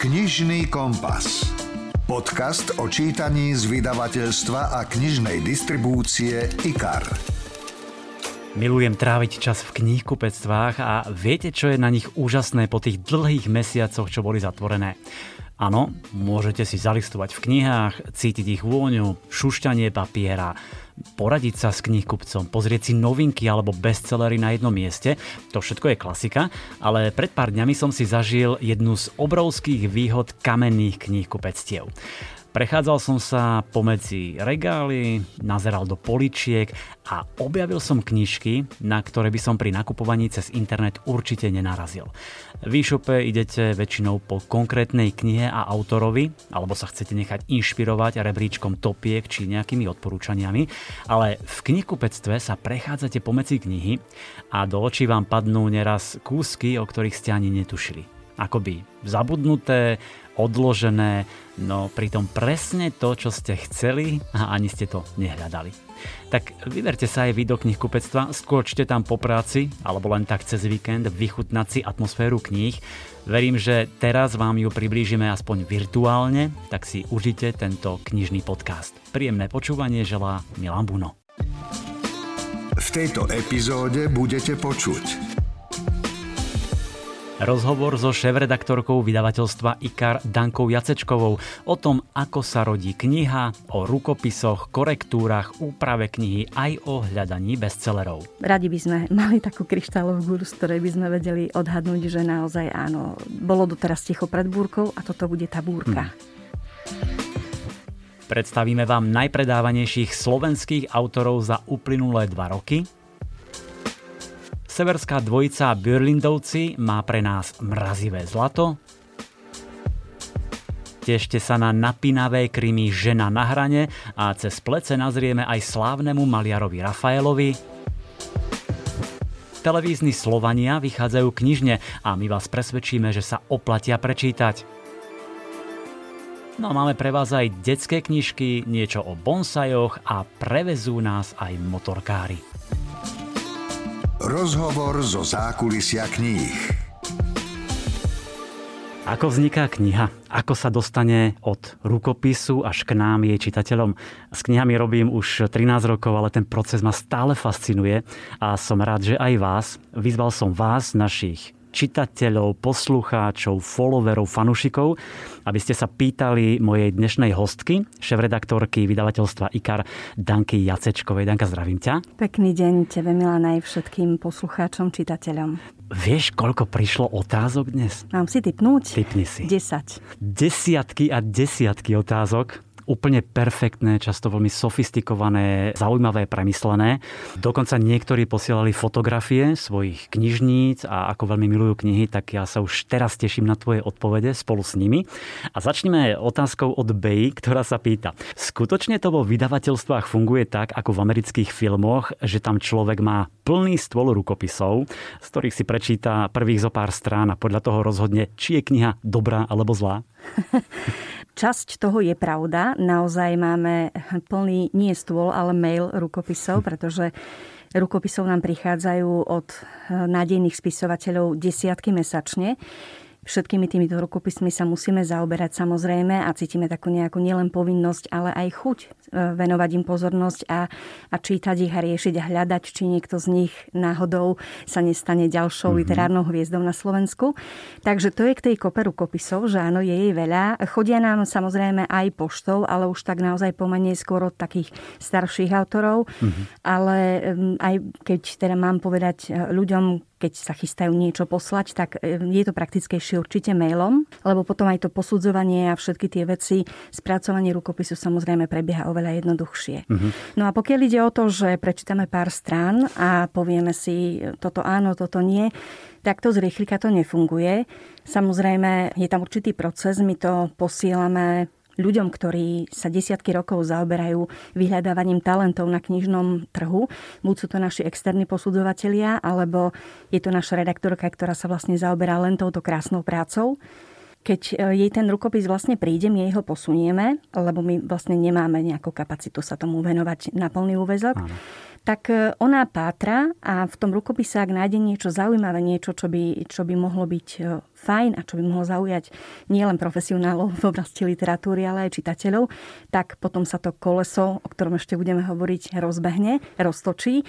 Knižný kompas. Podcast o čítaní z vydavateľstva a knižnej distribúcie IKAR. Milujem tráviť čas v knihkupectvách a viete, čo je na nich úžasné po tých dlhých mesiacoch, čo boli zatvorené? Áno, môžete si zalistovať v knihách, cítiť ich vôňu, šušťanie papiera, poradiť sa s knihkupcom, pozrieť si novinky alebo bestsellery na jednom mieste. To všetko je klasika, ale pred pár dňami som si zažil jednu z obrovských výhod kamenných knihkupectiev. Prechádzal som sa pomedzi regály, nazeral do poličiek a objavil som knižky, na ktoré by som pri nakupovaní cez internet určite nenarazil. V e-shope idete väčšinou po konkrétnej knihe a autorovi, alebo sa chcete nechať inšpirovať rebríčkom topiek či nejakými odporúčaniami, ale v knihkupectve sa prechádzate pomedzi knihy a do očí vám padnú neraz kúsky, o ktorých ste ani netušili. Akoby zabudnuté, odložené, no pritom presne to, čo ste chceli a ani ste to nehľadali. Tak vyberte sa aj vy do knihkupectva, skôčte tam po práci alebo len tak cez víkend vychutnať si atmosféru kníh. Verím, že teraz vám ju priblížime aspoň virtuálne, tak si užite tento knižný podcast. Príjemné počúvanie želá Milan Buno. V tejto epizóde budete počuť Rozhovor so šéf-redaktorkou vydavateľstva IKAR Dankou Jacečkovou o tom, ako sa rodí kniha, o rukopisoch, korektúrach, úprave knihy aj o hľadaní bestsellerov. Radi by sme mali takú kryštálovú guru, z ktorej by sme vedeli odhadnúť, že naozaj áno, bolo doteraz ticho pred búrkou a toto bude tá búrka. Hmm. Predstavíme vám najpredávanejších slovenských autorov za uplynulé dva roky – Severská dvojica Bürlindovci má pre nás mrazivé zlato. Tešte sa na napínavé krymy Žena na hrane a cez plece nazrieme aj slávnemu maliarovi Rafaelovi. Televízni Slovania vychádzajú knižne a my vás presvedčíme, že sa oplatia prečítať. No a máme pre vás aj detské knižky, niečo o bonsajoch a prevezú nás aj motorkári. Rozhovor zo zákulisia kníh. Ako vzniká kniha? Ako sa dostane od rukopisu až k nám jej čitateľom? S knihami robím už 13 rokov, ale ten proces ma stále fascinuje a som rád, že aj vás. Vyzval som vás, našich čitateľov, poslucháčov, followerov, fanušikov, aby ste sa pýtali mojej dnešnej hostky, šéf-redaktorky vydavateľstva IKAR Danky Jacečkovej. Danka, zdravím ťa. Pekný deň tebe, Milana, aj všetkým poslucháčom, čitateľom. Vieš, koľko prišlo otázok dnes? Mám si typnúť? Typni si. 10. Desiatky a desiatky otázok úplne perfektné, často veľmi sofistikované, zaujímavé, premyslené. Dokonca niektorí posielali fotografie svojich knižníc a ako veľmi milujú knihy, tak ja sa už teraz teším na tvoje odpovede spolu s nimi. A začneme otázkou od Bey, ktorá sa pýta. Skutočne to vo vydavateľstvách funguje tak, ako v amerických filmoch, že tam človek má plný stôl rukopisov, z ktorých si prečíta prvých zo pár strán a podľa toho rozhodne, či je kniha dobrá alebo zlá? Časť toho je pravda. Naozaj máme plný nie stôl, ale mail rukopisov, pretože rukopisov nám prichádzajú od nádejných spisovateľov desiatky mesačne všetkými týmito rukopismi sa musíme zaoberať samozrejme a cítime takú nejakú nielen povinnosť, ale aj chuť venovať im pozornosť a, a čítať ich a riešiť a hľadať, či niekto z nich náhodou sa nestane ďalšou mm-hmm. literárnou hviezdou na Slovensku. Takže to je k tej kope rukopisov, že áno, je jej veľa. Chodia nám samozrejme aj poštou, ale už tak naozaj pomenej skôr od takých starších autorov. Mm-hmm. Ale aj keď teda mám povedať e, ľuďom, keď sa chystajú niečo poslať, tak e, je to praktickejšie určite mailom, lebo potom aj to posudzovanie a všetky tie veci, spracovanie rukopisu samozrejme prebieha oveľa jednoduchšie. Uh-huh. No a pokiaľ ide o to, že prečítame pár strán a povieme si toto áno, toto nie, takto z rýchlika to nefunguje. Samozrejme, je tam určitý proces, my to posielame ľuďom, ktorí sa desiatky rokov zaoberajú vyhľadávaním talentov na knižnom trhu. Buď sú to naši externí posudzovatelia, alebo je to naša redaktorka, ktorá sa vlastne zaoberá len touto krásnou prácou. Keď e, jej ten rukopis vlastne príde, my jej ho posunieme, lebo my vlastne nemáme nejakú kapacitu sa tomu venovať na plný úvezok. Áno. tak e, ona pátra a v tom rukopise, ak nájde niečo zaujímavé, niečo, čo by, čo by mohlo byť e, fajn a čo by mohlo zaujať nielen profesionálov v oblasti literatúry, ale aj čitateľov, tak potom sa to koleso, o ktorom ešte budeme hovoriť, rozbehne, roztočí.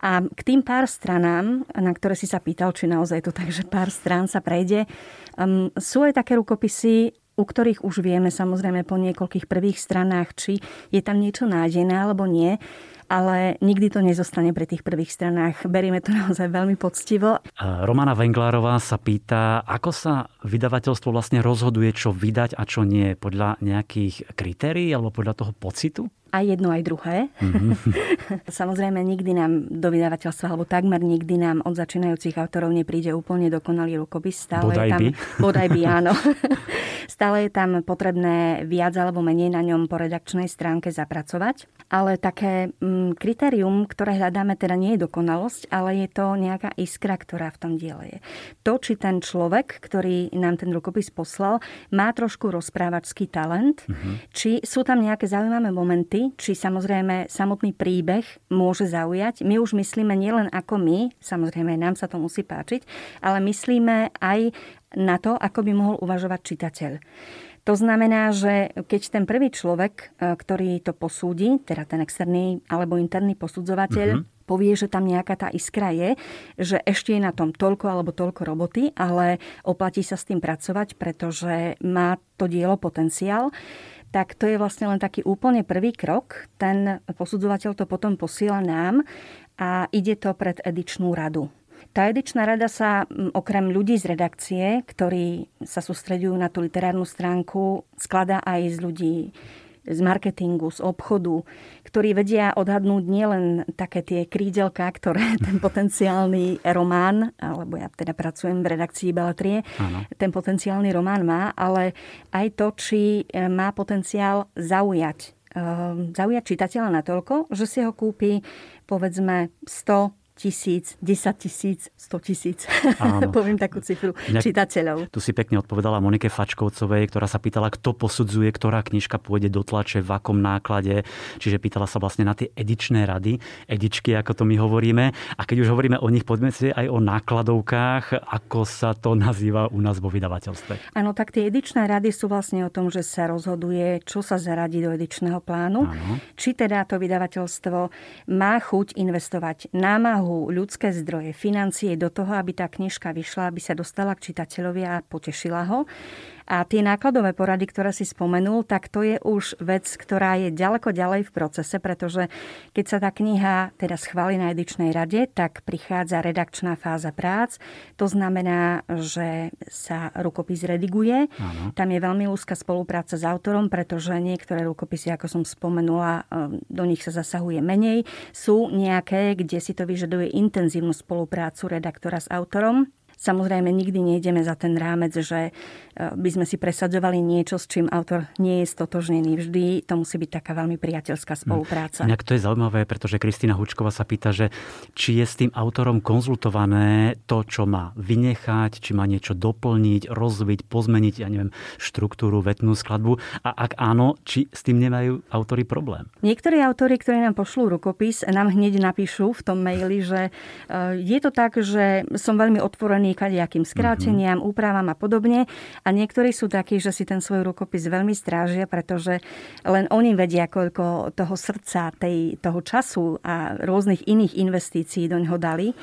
A k tým pár stranám, na ktoré si sa pýtal, či naozaj to tak, že pár strán sa prejde, um, sú aj také rukopisy, u ktorých už vieme samozrejme po niekoľkých prvých stranách, či je tam niečo nájdené alebo nie ale nikdy to nezostane pri tých prvých stranách. Berieme to naozaj veľmi poctivo. Romana Venglárová sa pýta, ako sa vydavateľstvo vlastne rozhoduje, čo vydať a čo nie, podľa nejakých kritérií alebo podľa toho pocitu? Aj jedno, aj druhé. Mm-hmm. Samozrejme, nikdy nám do vydavateľstva, alebo takmer nikdy nám od začínajúcich autorov nepríde úplne dokonalý rukopis. Stále bodaj je tam, by. Bodaj by, áno. Stále je tam potrebné viac alebo menej na ňom po redakčnej stránke zapracovať. Ale také mm, kritérium, ktoré hľadáme, teda nie je dokonalosť, ale je to nejaká iskra, ktorá v tom diele je. To, či ten človek, ktorý nám ten rukopis poslal, má trošku rozprávačský talent, mm-hmm. či sú tam nejaké zaujímavé momenty, či samozrejme samotný príbeh môže zaujať. My už myslíme nielen ako my, samozrejme nám sa to musí páčiť, ale myslíme aj na to, ako by mohol uvažovať čitateľ. To znamená, že keď ten prvý človek, e, ktorý to posúdi, teda ten externý alebo interný posudzovateľ, mm-hmm. povie, že tam nejaká tá iskra je, že ešte je na tom toľko alebo toľko roboty, ale oplatí sa s tým pracovať, pretože má to dielo potenciál, tak to je vlastne len taký úplne prvý krok. Ten posudzovateľ to potom posiela nám a ide to pred edičnú radu. Tá edičná rada sa okrem ľudí z redakcie, ktorí sa sústredujú na tú literárnu stránku, skladá aj z ľudí z marketingu, z obchodu, ktorí vedia odhadnúť nielen také tie krídelka, ktoré ten potenciálny román, alebo ja teda pracujem v redakcii Beletrie, ano. ten potenciálny román má, ale aj to, či e, má potenciál zaujať e, zaujať čitateľa natoľko, že si ho kúpi povedzme 100 tisíc, 10 tisíc, 100 tisíc, poviem takú cifru, Inak, čitateľov. Tu si pekne odpovedala Monike Fačkovcovej, ktorá sa pýtala, kto posudzuje, ktorá knižka pôjde do tlače, v akom náklade. Čiže pýtala sa vlastne na tie edičné rady, edičky, ako to my hovoríme. A keď už hovoríme o nich, poďme si aj o nákladovkách, ako sa to nazýva u nás vo vydavateľstve. Áno, tak tie edičné rady sú vlastne o tom, že sa rozhoduje, čo sa zaradí do edičného plánu. Áno. Či teda to vydavateľstvo má chuť investovať námahu snahu, ľudské zdroje, financie do toho, aby tá knižka vyšla, aby sa dostala k čitateľovi a potešila ho. A tie nákladové porady, ktoré si spomenul, tak to je už vec, ktorá je ďaleko ďalej v procese, pretože keď sa tá kniha teda schváli na edičnej rade, tak prichádza redakčná fáza prác. To znamená, že sa rukopis rediguje. Áno. Tam je veľmi úzka spolupráca s autorom, pretože niektoré rukopisy, ako som spomenula, ehm, do nich sa zasahuje menej. Sú nejaké, kde si to vyžaduje intenzívnu spoluprácu redaktora s autorom. Samozrejme, nikdy nejdeme za ten rámec, že by sme si presadzovali niečo, s čím autor nie je stotožnený. Vždy to musí byť taká veľmi priateľská hm. spolupráca. Inak to je zaujímavé, pretože Kristýna Hučková sa pýta, že či je s tým autorom konzultované to, čo má vynechať, či má niečo doplniť, rozviť, pozmeniť, ja neviem, štruktúru, vetnú skladbu. A ak áno, či s tým nemajú autory problém? Niektorí autory, ktorí nám pošlú rukopis, nám hneď napíšu v tom maili, že e, je to tak, že som veľmi otvorený kadejakým skráteniam, mm-hmm. úpravám a podobne. A niektorí sú takí, že si ten svoj rukopis veľmi strážia, pretože len oni vedia, koľko toho srdca, tej, toho času a rôznych iných investícií do ňoho dali.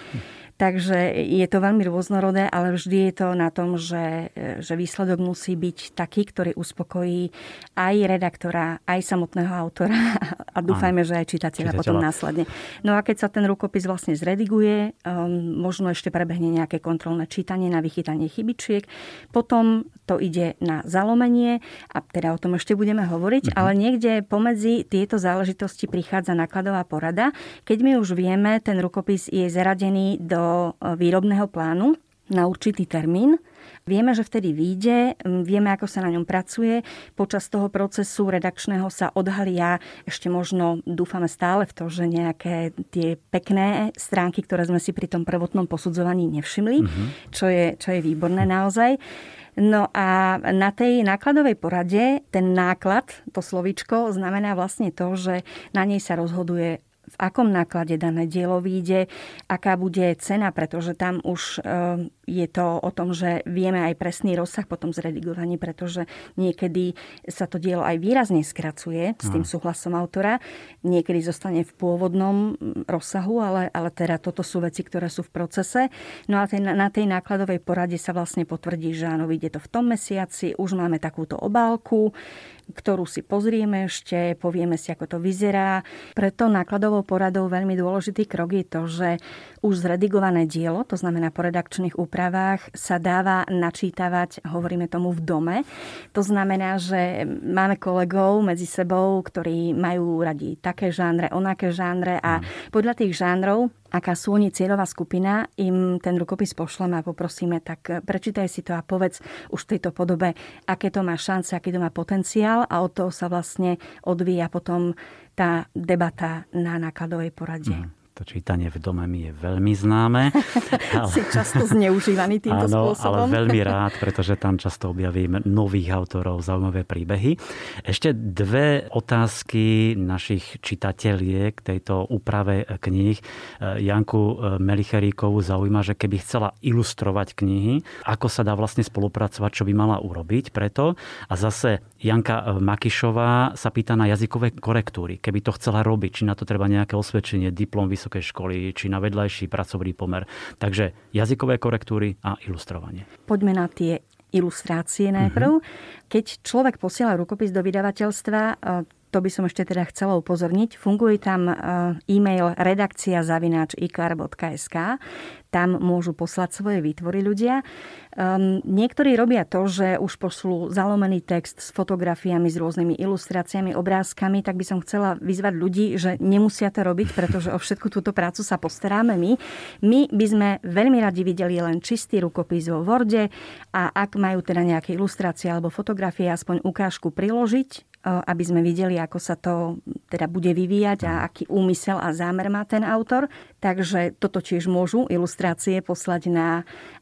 Takže je to veľmi rôznorodé, ale vždy je to na tom, že, že výsledok musí byť taký, ktorý uspokojí aj redaktora, aj samotného autora a dúfajme, že aj čitateľa, čitateľa potom následne. No a keď sa ten rukopis vlastne zrediguje, um, možno ešte prebehne nejaké kontrolné čítanie na vychytanie chybičiek, potom to ide na zalomenie a teda o tom ešte budeme hovoriť, mm-hmm. ale niekde pomedzi tieto záležitosti prichádza nakladová porada. Keď my už vieme, ten rukopis je zaradený do E, výrobného plánu na určitý termín. Vieme, že vtedy vyjde, vieme, ako sa na ňom pracuje. Počas toho procesu redakčného sa odhalia ešte možno, dúfame stále v to, že nejaké tie pekné stránky, ktoré sme si pri tom prvotnom posudzovaní nevšimli, mm-hmm. čo, je, čo je výborné naozaj. No a na tej nákladovej porade ten náklad, to slovičko, znamená vlastne to, že na nej sa rozhoduje akom náklade dané dielo vyjde, aká bude cena, pretože tam už je to o tom, že vieme aj presný rozsah potom zredigovaní, pretože niekedy sa to dielo aj výrazne skracuje s tým súhlasom autora, niekedy zostane v pôvodnom rozsahu, ale, ale teda toto sú veci, ktoré sú v procese. No a tej, na tej nákladovej porade sa vlastne potvrdí, že áno, vyjde to v tom mesiaci, už máme takúto obálku, ktorú si pozrieme ešte, povieme si, ako to vyzerá. Preto nákladovou poradou veľmi dôležitý krok je to, že už zredigované dielo, to znamená po redakčných úpravách, sa dáva načítavať, hovoríme tomu v dome. To znamená, že máme kolegov medzi sebou, ktorí majú radi také žánre, onaké žánre a mm. podľa tých žánrov aká sú oni cieľová skupina, im ten rukopis pošleme a poprosíme, tak prečítaj si to a povedz už v tejto podobe, aké to má šance, aký to má potenciál a od toho sa vlastne odvíja potom tá debata na nákladovej porade. Mm. To čítanie v dome mi je veľmi známe. Ale... si často zneužívaný týmto Áno, spôsobom. ale veľmi rád, pretože tam často objavím nových autorov, zaujímavé príbehy. Ešte dve otázky našich čitateľiek tejto úprave kníh. Janku Melicheríkovú zaujíma, že keby chcela ilustrovať knihy, ako sa dá vlastne spolupracovať, čo by mala urobiť preto. A zase Janka Makišová sa pýta na jazykové korektúry. Keby to chcela robiť, či na to treba nejaké osvedčenie, diplom, vysokej školy, či na vedľajší pracovný pomer. Takže jazykové korektúry a ilustrovanie. Poďme na tie ilustrácie najprv. Uh-huh. Keď človek posiela rukopis do vydavateľstva, to by som ešte teda chcela upozorniť. Funguje tam e, e-mail redakcia zavináč ikar.sk tam môžu poslať svoje výtvory ľudia. Um, niektorí robia to, že už pošlú zalomený text s fotografiami, s rôznymi ilustráciami, obrázkami, tak by som chcela vyzvať ľudí, že nemusia to robiť, pretože o všetku túto prácu sa postaráme my. My by sme veľmi radi videli len čistý rukopis vo Worde a ak majú teda nejaké ilustrácie alebo fotografie, aspoň ukážku priložiť, aby sme videli, ako sa to teda bude vyvíjať a aký úmysel a zámer má ten autor. Takže toto tiež môžu ilustrácie poslať na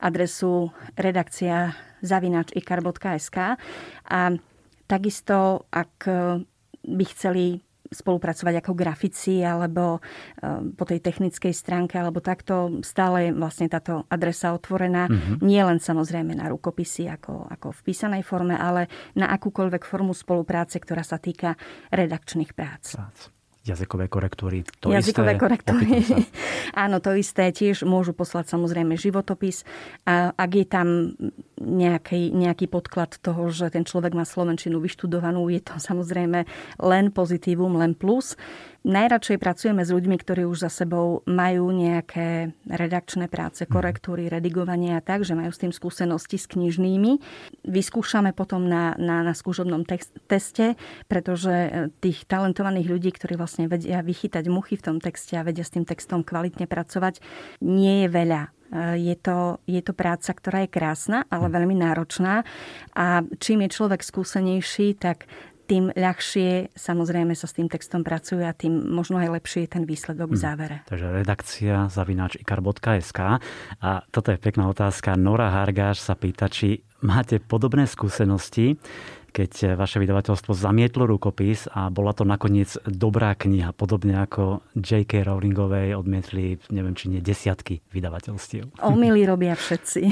adresu redakcia zavinač.ikar.sk a takisto, ak by chceli spolupracovať ako grafici alebo eh, po tej technickej stránke alebo takto. Stále je vlastne táto adresa otvorená. Mm-hmm. Nie len samozrejme na rukopisy ako, ako v písanej forme, ale na akúkoľvek formu spolupráce, ktorá sa týka redakčných prác. prác jazykové korektúry. To jazykové isté, korektúry. Áno, to isté. Tiež môžu poslať samozrejme životopis. A ak je tam nejaký, nejaký podklad toho, že ten človek má Slovenčinu vyštudovanú, je to samozrejme len pozitívum, len plus. Najradšej pracujeme s ľuďmi, ktorí už za sebou majú nejaké redakčné práce, mhm. korektúry, redigovanie a tak, že majú s tým skúsenosti s knižnými. Vyskúšame potom na, na, na skúšobnom text, teste, pretože e, tých talentovaných ľudí, ktorí vlastne vedia vychytať muchy v tom texte a vedia s tým textom kvalitne pracovať, nie je veľa je to, je to práca, ktorá je krásna, ale mhm. veľmi náročná. A čím je človek skúsenejší, tak tým ľahšie samozrejme sa s tým textom pracuje a tým možno aj lepšie je ten výsledok v hm. závere. Hmm. Takže redakcia zavináč ikar.sk a toto je pekná otázka. Nora Hargáš sa pýta, či máte podobné skúsenosti, keď vaše vydavateľstvo zamietlo rukopis a bola to nakoniec dobrá kniha, podobne ako J.K. Rowlingovej odmietli, neviem, či nie desiatky vydavateľstiev. Omily robia všetci.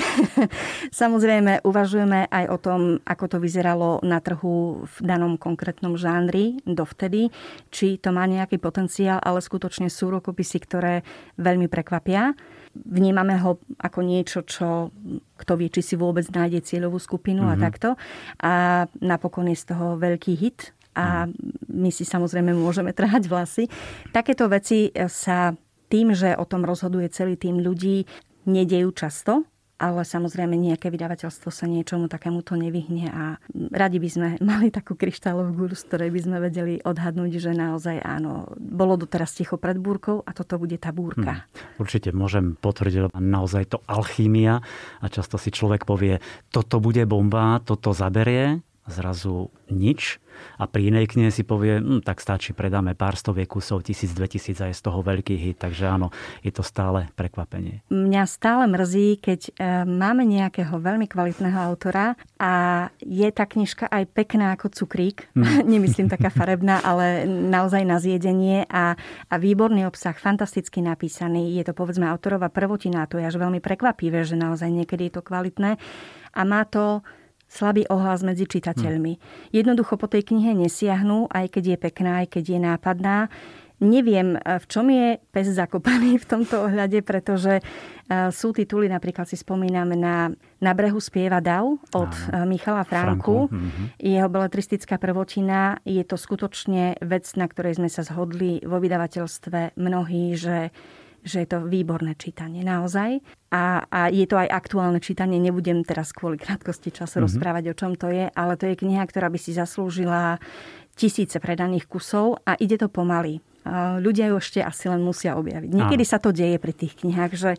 Samozrejme, uvažujeme aj o tom, ako to vyzeralo na trhu v danom konkrétnom žánri dovtedy, či to má nejaký potenciál, ale skutočne sú rukopisy, ktoré veľmi prekvapia. Vnímame ho ako niečo, čo kto vie, či si vôbec nájde cieľovú skupinu mm-hmm. a mhm. takto. A napokon je z toho veľký hit a mhm. my si samozrejme môžeme trhať vlasy. Takéto veci sa tým, že o tom rozhoduje celý tým ľudí, nedejú často ale samozrejme nejaké vydavateľstvo sa niečomu takémuto nevyhne a radi by sme mali takú kryštálovú gulu, z ktorej by sme vedeli odhadnúť, že naozaj áno, bolo doteraz ticho pred búrkou a toto bude tá búrka. Hmm. Určite môžem potvrdiť, naozaj to alchímia a často si človek povie, toto bude bomba, toto zaberie zrazu nič a pri inej knihe si povie, hm, tak stačí, predáme pár stoviek kusov, tisíc, dve tisíc a je z toho veľký hit. Takže áno, je to stále prekvapenie. Mňa stále mrzí, keď e, máme nejakého veľmi kvalitného autora a je tá knižka aj pekná ako cukrík. Hmm. Nemyslím taká farebná, ale naozaj na zjedenie a, a výborný obsah, fantasticky napísaný. Je to povedzme autorová prvotina, to je až veľmi prekvapivé, že naozaj niekedy je to kvalitné. A má to slabý ohlas medzi čitateľmi. Hmm. Jednoducho po tej knihe nesiahnú, aj keď je pekná, aj keď je nápadná. Neviem, v čom je pes zakopaný v tomto ohľade, pretože e, sú tituly, napríklad si spomínam na Na brehu spieva Dav od Áno. E, Michala Franku. Franku. Mm-hmm. Jeho beletristická prvotina je to skutočne vec, na ktorej sme sa zhodli vo vydavateľstve mnohí, že že je to výborné čítanie naozaj. A, a je to aj aktuálne čítanie, nebudem teraz kvôli krátkosti času mm-hmm. rozprávať, o čom to je, ale to je kniha, ktorá by si zaslúžila tisíce predaných kusov a ide to pomaly ľudia ju ešte asi len musia objaviť. Niekedy Áno. sa to deje pri tých knihách, že,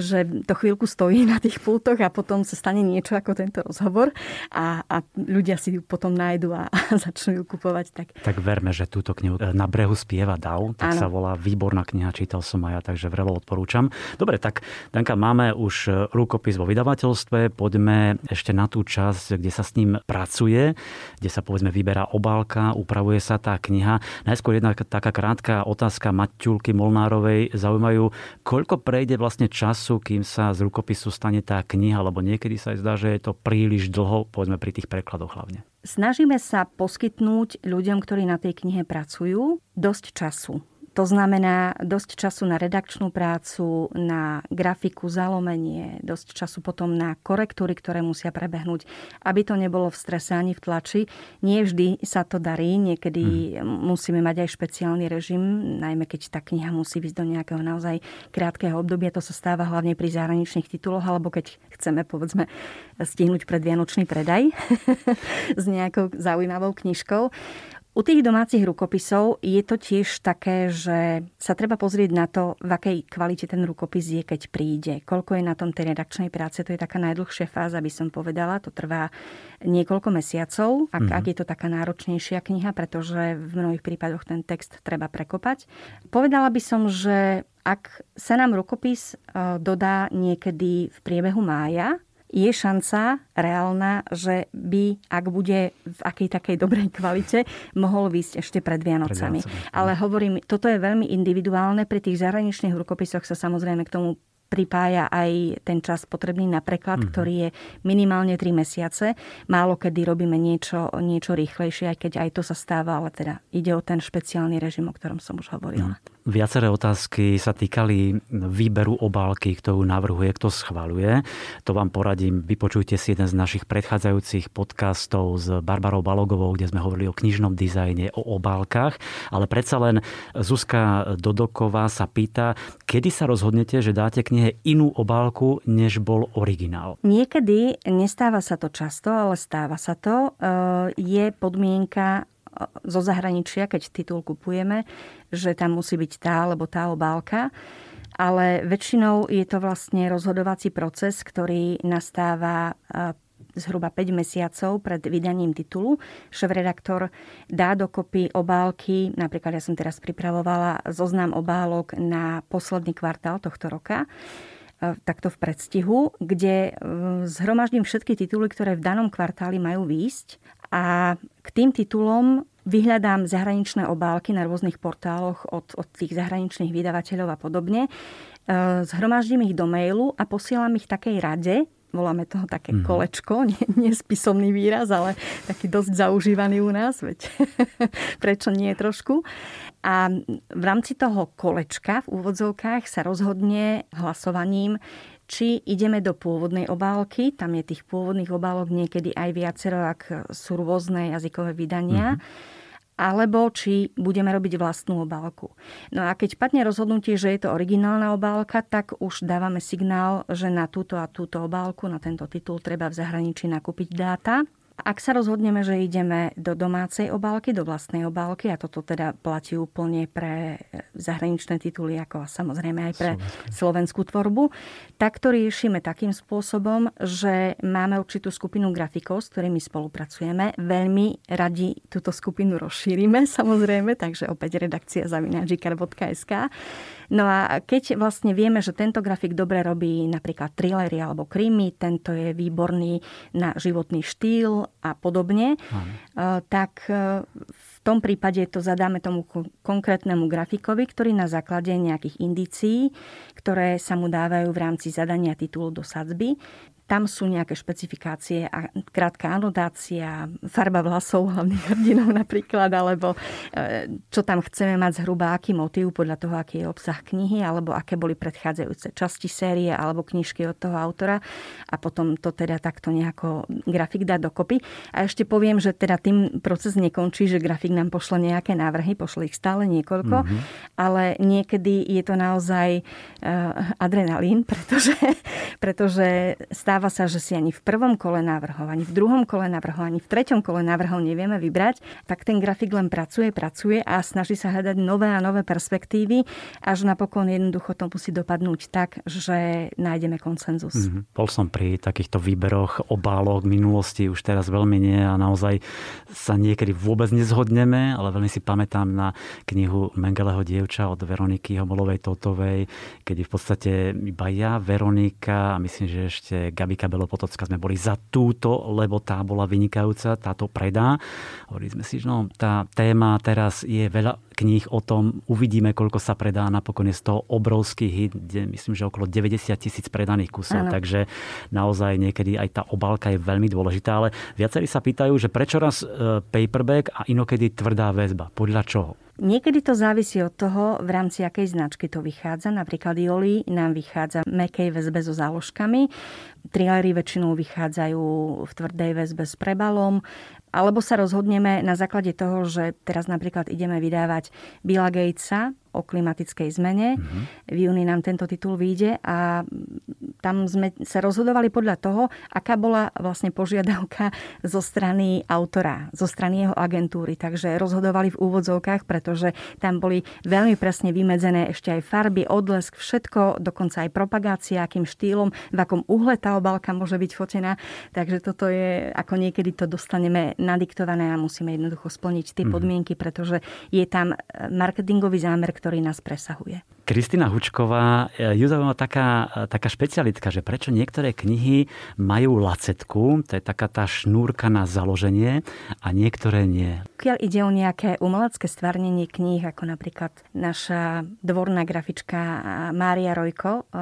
že to chvíľku stojí na tých pultoch a potom sa stane niečo ako tento rozhovor a, a ľudia si ju potom nájdu a, a začnú ju kupovať. Tak... tak verme, že túto knihu e, Na brehu spieva Dau, tak Áno. sa volá výborná kniha, čítal som aj ja, takže vrelo odporúčam. Dobre, tak Danka, máme už e, rukopis vo vydavateľstve, poďme ešte na tú časť, kde sa s ním pracuje, kde sa povedzme vyberá obálka, upravuje sa tá kniha. Najskôr jedna taká krátka krátka otázka Maťulky Molnárovej. Zaujímajú, koľko prejde vlastne času, kým sa z rukopisu stane tá kniha, lebo niekedy sa aj zdá, že je to príliš dlho, povedzme pri tých prekladoch hlavne. Snažíme sa poskytnúť ľuďom, ktorí na tej knihe pracujú, dosť času. To znamená dosť času na redakčnú prácu, na grafiku, zalomenie, dosť času potom na korektúry, ktoré musia prebehnúť, aby to nebolo v strese ani v tlači. Nie vždy sa to darí, niekedy hmm. musíme mať aj špeciálny režim, najmä keď tá kniha musí ísť do nejakého naozaj krátkeho obdobia. To sa stáva hlavne pri zahraničných tituloch, alebo keď chceme, povedzme, stihnúť predvianočný predaj s nejakou zaujímavou knižkou. U tých domácich rukopisov je to tiež také, že sa treba pozrieť na to, v akej kvalite ten rukopis je, keď príde. Koľko je na tom tej redakčnej práce, to je taká najdlhšia fáza, by som povedala. To trvá niekoľko mesiacov, ak, mm-hmm. ak je to taká náročnejšia kniha, pretože v mnohých prípadoch ten text treba prekopať. Povedala by som, že ak sa nám rukopis e, dodá niekedy v priebehu mája, je šanca reálna, že by, ak bude v akej takej dobrej kvalite, mohol výsť ešte pred Vianocami. Pred Vianocami. Ale hovorím, toto je veľmi individuálne. Pri tých zahraničných rukopisoch sa samozrejme k tomu pripája aj ten čas potrebný na preklad, mm-hmm. ktorý je minimálne 3 mesiace. Málo kedy robíme niečo, niečo rýchlejšie, aj keď aj to sa stáva, ale teda ide o ten špeciálny režim, o ktorom som už hovorila. Mm. Viaceré otázky sa týkali výberu obálky, kto ju navrhuje, kto schvaluje. To vám poradím, vypočujte si jeden z našich predchádzajúcich podcastov s Barbarou Balogovou, kde sme hovorili o knižnom dizajne, o obálkach. Ale predsa len Zuzka Dodoková sa pýta, kedy sa rozhodnete, že dáte knihe inú obálku, než bol originál? Niekedy, nestáva sa to často, ale stáva sa to. E, je podmienka zo zahraničia, keď titul kupujeme, že tam musí byť tá alebo tá obálka. Ale väčšinou je to vlastne rozhodovací proces, ktorý nastáva zhruba 5 mesiacov pred vydaním titulu. Šéf-redaktor dá dokopy obálky, napríklad ja som teraz pripravovala zoznam obálok na posledný kvartál tohto roka takto v predstihu, kde zhromaždím všetky tituly, ktoré v danom kvartáli majú výjsť a k tým titulom vyhľadám zahraničné obálky na rôznych portáloch od, od tých zahraničných vydavateľov a podobne. E, zhromaždím ich do mailu a posielam ich takej rade, voláme toho také mm. kolečko, nie, nie spisomný výraz, ale taký dosť zaužívaný u nás, veď prečo nie trošku. A v rámci toho kolečka v úvodzovkách sa rozhodne hlasovaním, či ideme do pôvodnej obálky, tam je tých pôvodných obálok niekedy aj viacero, ak sú rôzne jazykové vydania, mm-hmm alebo či budeme robiť vlastnú obálku. No a keď padne rozhodnutie, že je to originálna obálka, tak už dávame signál, že na túto a túto obálku, na tento titul treba v zahraničí nakúpiť dáta Ak sa rozhodneme, že ideme do domácej obálky, do vlastnej obálky, a toto teda platí úplne pre zahraničné tituly, ako samozrejme aj pre slovenskú tvorbu, tak to riešime takým spôsobom, že máme určitú skupinu grafikov, s ktorými spolupracujeme. Veľmi radi túto skupinu rozšírime, samozrejme, takže opäť redakcia zavináčikar.sk. No a keď vlastne vieme, že tento grafik dobre robí napríklad trillery alebo krímy, tento je výborný na životný štýl a podobne, Aha. Eh, tak eh, v tom prípade to zadáme tomu konkrétnemu grafikovi, ktorý na základe nejakých indícií, ktoré sa mu dávajú v rámci zadania titulu do sadzby, tam sú nejaké špecifikácie a krátka anotácia, farba vlasov hlavných hrdinov napríklad, alebo e, čo tam chceme mať zhruba, aký motív podľa toho, aký je obsah knihy, alebo aké boli predchádzajúce časti série alebo knižky od toho autora a potom to teda takto nejako grafik dá dokopy. A ešte poviem, že teda tým proces nekončí, že grafik nám pošle nejaké návrhy, pošle ich stále niekoľko, mm-hmm. ale niekedy je to naozaj uh, adrenalín, pretože, pretože stáva stáva sa, že si ani v prvom kole návrhov, ani v druhom kole návrhov, ani v treťom kole návrhov nevieme vybrať, tak ten grafik len pracuje, pracuje a snaží sa hľadať nové a nové perspektívy, až napokon jednoducho to musí dopadnúť tak, že nájdeme konsenzus. Mm-hmm. Bol som pri takýchto výberoch obálok minulosti, už teraz veľmi nie a naozaj sa niekedy vôbec nezhodneme, ale veľmi si pamätám na knihu Mengeleho dievča od Veroniky Homolovej Totovej, kedy v podstate iba ja, Veronika a myslím, že ešte Gabi Vika Belopotocka sme boli za túto, lebo tá bola vynikajúca, táto predá. Hovorili sme si, že no, tá téma teraz je veľa kníh o tom, uvidíme, koľko sa predá. Napokon je z toho obrovský hit, kde myslím, že okolo 90 tisíc predaných kusov. Ano. Takže naozaj niekedy aj tá obálka je veľmi dôležitá. Ale viacerí sa pýtajú, že prečo raz e, paperback a inokedy tvrdá väzba. Podľa čoho? Niekedy to závisí od toho, v rámci akej značky to vychádza. Napríklad Joli nám vychádza v mekej väzbe so záložkami. Trillery väčšinou vychádzajú v tvrdej väzbe s prebalom. Alebo sa rozhodneme na základe toho, že teraz napríklad ideme vydávať Billa Gatesa, o klimatickej zmene. Mm-hmm. V júni nám tento titul vyjde a tam sme sa rozhodovali podľa toho, aká bola vlastne požiadavka zo strany autora, zo strany jeho agentúry. Takže rozhodovali v úvodzovkách, pretože tam boli veľmi presne vymedzené ešte aj farby, odlesk, všetko, dokonca aj propagácia, akým štýlom, v akom uhle tá obálka môže byť fotená. Takže toto je, ako niekedy to dostaneme nadiktované a musíme jednoducho splniť tie mm-hmm. podmienky, pretože je tam marketingový zámer, ktorý nás presahuje. Kristina Hučková, e, ju zaujíma taká, e, taká špecialitka, že prečo niektoré knihy majú lacetku, to je taká tá šnúrka na založenie, a niektoré nie. Keď ide o nejaké umelecké stvárnenie kníh, ako napríklad naša dvorná grafička Mária Rojko, e,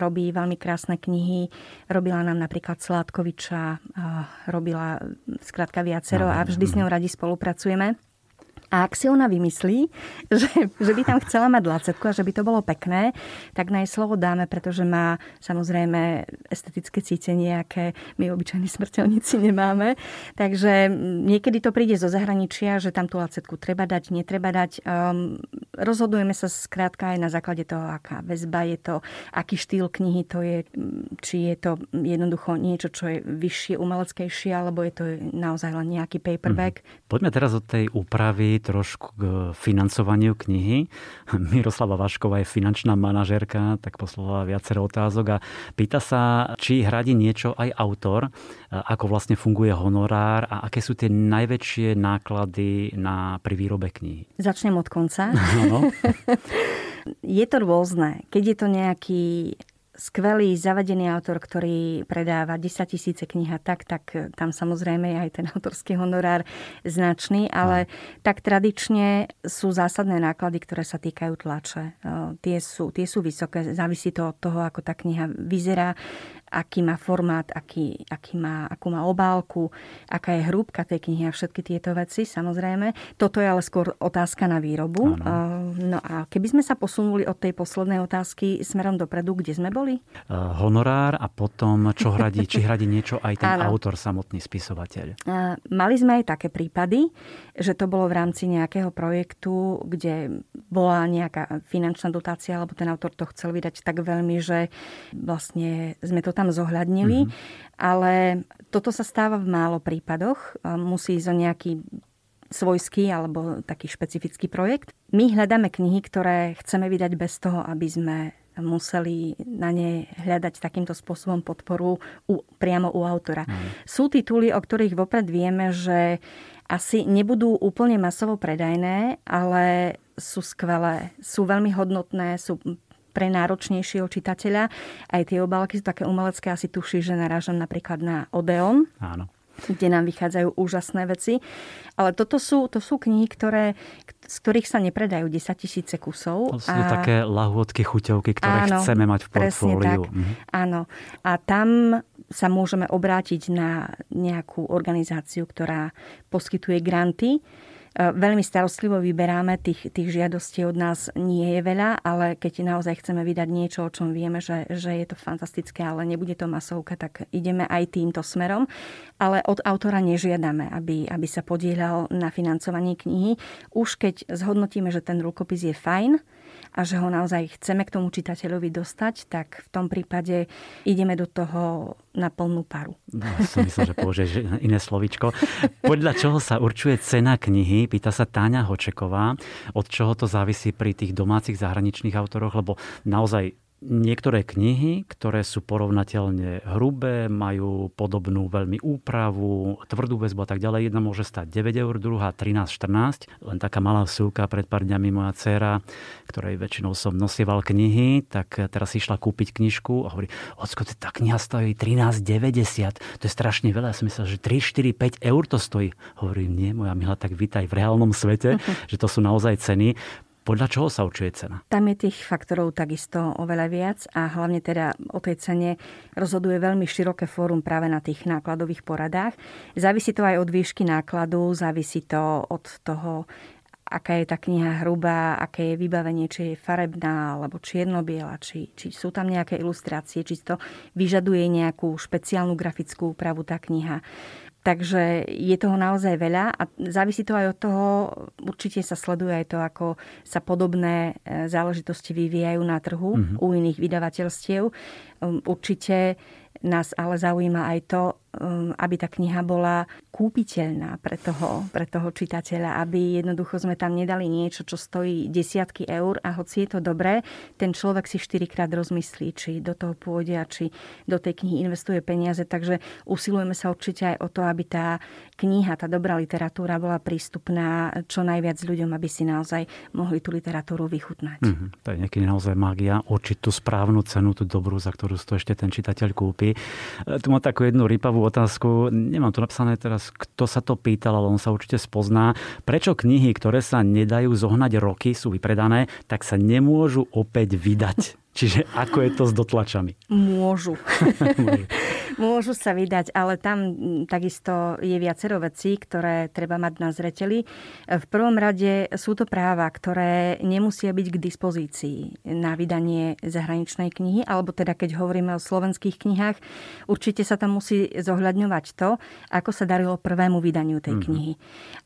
robí veľmi krásne knihy, robila nám napríklad Sládkoviča, robila skrátka viacero a vždy s ňou radi spolupracujeme. A ak si ona vymyslí, že, že by tam chcela mať lacetku a že by to bolo pekné, tak na jej slovo dáme, pretože má samozrejme estetické cítenie, aké my obyčajní smrteľníci nemáme. Takže niekedy to príde zo zahraničia, že tam tú lacetku treba dať, netreba dať. Um, rozhodujeme sa skrátka aj na základe toho, aká väzba je to, aký štýl knihy to je, či je to jednoducho niečo, čo je vyššie, umeleckejšie, alebo je to naozaj len nejaký paperback. Mm. Poďme teraz od tej úpravy trošku k financovaniu knihy. Miroslava Vašková je finančná manažérka, tak poslala viacero otázok a pýta sa, či hradí niečo aj autor, ako vlastne funguje honorár a aké sú tie najväčšie náklady na, pri výrobe knihy. Začnem od konca. No. je to rôzne. Keď je to nejaký skvelý zavadený autor, ktorý predáva 10 tisíce kníh a tak, tak tam samozrejme je aj ten autorský honorár značný, ale no. tak tradične sú zásadné náklady, ktoré sa týkajú tlače. Tie sú, tie sú vysoké, závisí to od toho, ako tá kniha vyzerá aký má formát, aký, aký má, akú má obálku, aká je hrúbka tej knihy a všetky tieto veci, samozrejme. Toto je ale skôr otázka na výrobu. Ano. No a keby sme sa posunuli od tej poslednej otázky smerom dopredu, kde sme boli? Uh, honorár a potom, čo hradí, či hradí niečo aj ten Áno. autor, samotný spisovateľ. Uh, mali sme aj také prípady, že to bolo v rámci nejakého projektu, kde bola nejaká finančná dotácia, alebo ten autor to chcel vydať tak veľmi, že vlastne sme to tam zohľadnili. Mm-hmm. Ale toto sa stáva v málo prípadoch. Musí ísť o nejaký svojský alebo taký špecifický projekt. My hľadáme knihy, ktoré chceme vydať bez toho, aby sme museli na ne hľadať takýmto spôsobom podporu u, priamo u autora. Mm. Sú tituly, o ktorých vopred vieme, že asi nebudú úplne masovo predajné, ale sú skvelé, sú veľmi hodnotné, sú pre náročnejšieho čitateľa. Aj tie obálky sú také umelecké, asi tuší, že narážam napríklad na Odeon. Áno kde nám vychádzajú úžasné veci. Ale toto sú, to sú knihy, ktoré, z ktorých sa nepredajú 10 tisíce kusov. To sú a... také lahôdky, chuťovky, ktoré áno, chceme mať v portfóliu. Tak. Mhm. Áno. A tam sa môžeme obrátiť na nejakú organizáciu, ktorá poskytuje granty veľmi starostlivo vyberáme, tých, tých žiadostí od nás nie je veľa, ale keď naozaj chceme vydať niečo, o čom vieme, že, že je to fantastické, ale nebude to masovka, tak ideme aj týmto smerom. Ale od autora nežiadame, aby, aby sa podielal na financovaní knihy. Už keď zhodnotíme, že ten rukopis je fajn, a že ho naozaj chceme k tomu čitateľovi dostať, tak v tom prípade ideme do toho na plnú paru. No, som myslel, že použiješ iné slovičko. Podľa čoho sa určuje cena knihy? Pýta sa Táňa Hočeková. Od čoho to závisí pri tých domácich zahraničných autoroch? Lebo naozaj niektoré knihy, ktoré sú porovnateľne hrubé, majú podobnú veľmi úpravu, tvrdú väzbu a tak ďalej. Jedna môže stať 9 eur, druhá 13-14. Len taká malá súka, pred pár dňami moja dcéra, ktorej väčšinou som nosieval knihy, tak teraz išla kúpiť knižku a hovorí, ocko, tá kniha stojí 13,90. To je strašne veľa. Ja som myslel, že 3, 4, 5 eur to stojí. Hovorím, nie, moja milá, tak vítaj v reálnom svete, že to sú naozaj ceny. Podľa čoho sa určuje cena? Tam je tých faktorov takisto oveľa viac a hlavne teda o tej cene rozhoduje veľmi široké fórum práve na tých nákladových poradách. Závisí to aj od výšky nákladu, závisí to od toho, aká je tá kniha hrubá, aké je vybavenie, či je farebná alebo čierno-biela, či, či sú tam nejaké ilustrácie, či to vyžaduje nejakú špeciálnu grafickú úpravu tá kniha. Takže je toho naozaj veľa a závisí to aj od toho, určite sa sleduje aj to, ako sa podobné e, záležitosti vyvíjajú na trhu mm-hmm. u iných vydavateľstiev. Um, určite nás ale zaujíma aj to, aby tá kniha bola kúpiteľná pre toho, pre toho čitateľa, aby jednoducho sme tam nedali niečo, čo stojí desiatky eur a hoci je to dobré, ten človek si štyrikrát rozmyslí, či do toho pôjde a či do tej knihy investuje peniaze. Takže usilujeme sa určite aj o to, aby tá kniha, tá dobrá literatúra bola prístupná čo najviac ľuďom, aby si naozaj mohli tú literatúru vychutnať. Mm-hmm. To je niekedy naozaj magia, určiť tú správnu cenu, tú dobrú, za ktorú to ešte ten čitateľ kúpi. E, tu má takú jednu rýpavú otázku. Nemám tu napísané teraz, kto sa to pýtal, ale on sa určite spozná. Prečo knihy, ktoré sa nedajú zohnať roky, sú vypredané, tak sa nemôžu opäť vydať? Čiže ako je to s dotlačami? Môžu. Môžu sa vydať, ale tam takisto je viacero vecí, ktoré treba mať na zreteli. V prvom rade sú to práva, ktoré nemusia byť k dispozícii na vydanie zahraničnej knihy, alebo teda keď hovoríme o slovenských knihách, určite sa tam musí zohľadňovať to, ako sa darilo prvému vydaniu tej mm-hmm. knihy.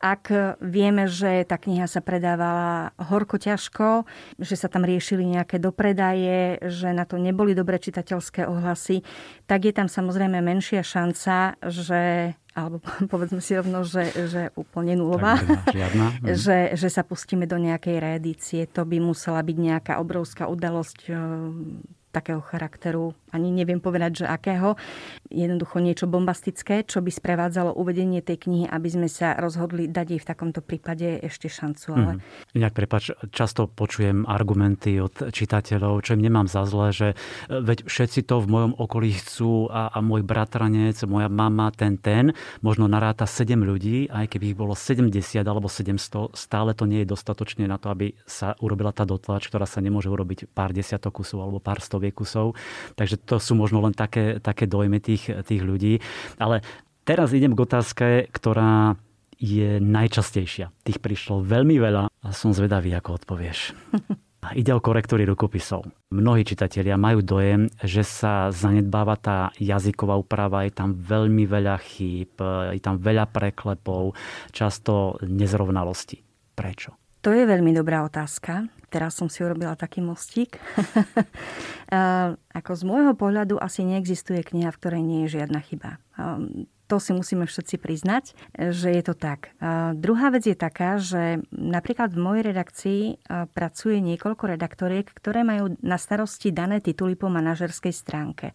Ak vieme, že tá kniha sa predávala horko ťažko, že sa tam riešili nejaké dopredaje, že na to neboli dobré čitateľské ohlasy, tak je tam samozrejme menšia šanca, že alebo povedzme si rovno, že, že úplne nulová. Mhm. že, že sa pustíme do nejakej reedície. To by musela byť nejaká obrovská udalosť takého charakteru ani neviem povedať, že akého. Jednoducho niečo bombastické, čo by sprevádzalo uvedenie tej knihy, aby sme sa rozhodli dať jej v takomto prípade ešte šancu. Ale... Mm. Inak, prepač, často počujem argumenty od čitateľov, čo im nemám za zle, že e, veď všetci to v mojom okolí chcú a, a môj bratranec, moja mama, ten, ten, možno naráta 7 ľudí, aj keby ich bolo 70 alebo 700, stále to nie je dostatočne na to, aby sa urobila tá dotlač, ktorá sa nemôže urobiť pár desiatok kusov alebo pár stoviek kusov. Takže to sú možno len také, také dojmy tých, tých ľudí. Ale teraz idem k otázke, ktorá je najčastejšia? Tých prišlo veľmi veľa a som zvedavý, ako odpovieš. Ide o korektúry rukopisov. Mnohí čitatelia majú dojem, že sa zanedbáva tá jazyková úprava, je tam veľmi veľa chýb, je tam veľa preklepov, často nezrovnalosti. Prečo? To je veľmi dobrá otázka. Teraz som si urobila taký mostík. Ako z môjho pohľadu asi neexistuje kniha, v ktorej nie je žiadna chyba. To si musíme všetci priznať, že je to tak. A druhá vec je taká, že napríklad v mojej redakcii pracuje niekoľko redaktoriek, ktoré majú na starosti dané tituly po manažerskej stránke.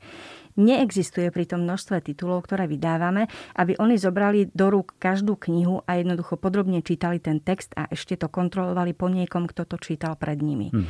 Neexistuje pri tom množstve titulov, ktoré vydávame, aby oni zobrali do rúk každú knihu a jednoducho podrobne čítali ten text a ešte to kontrolovali po niekom, kto to čítal pred nimi. Hmm.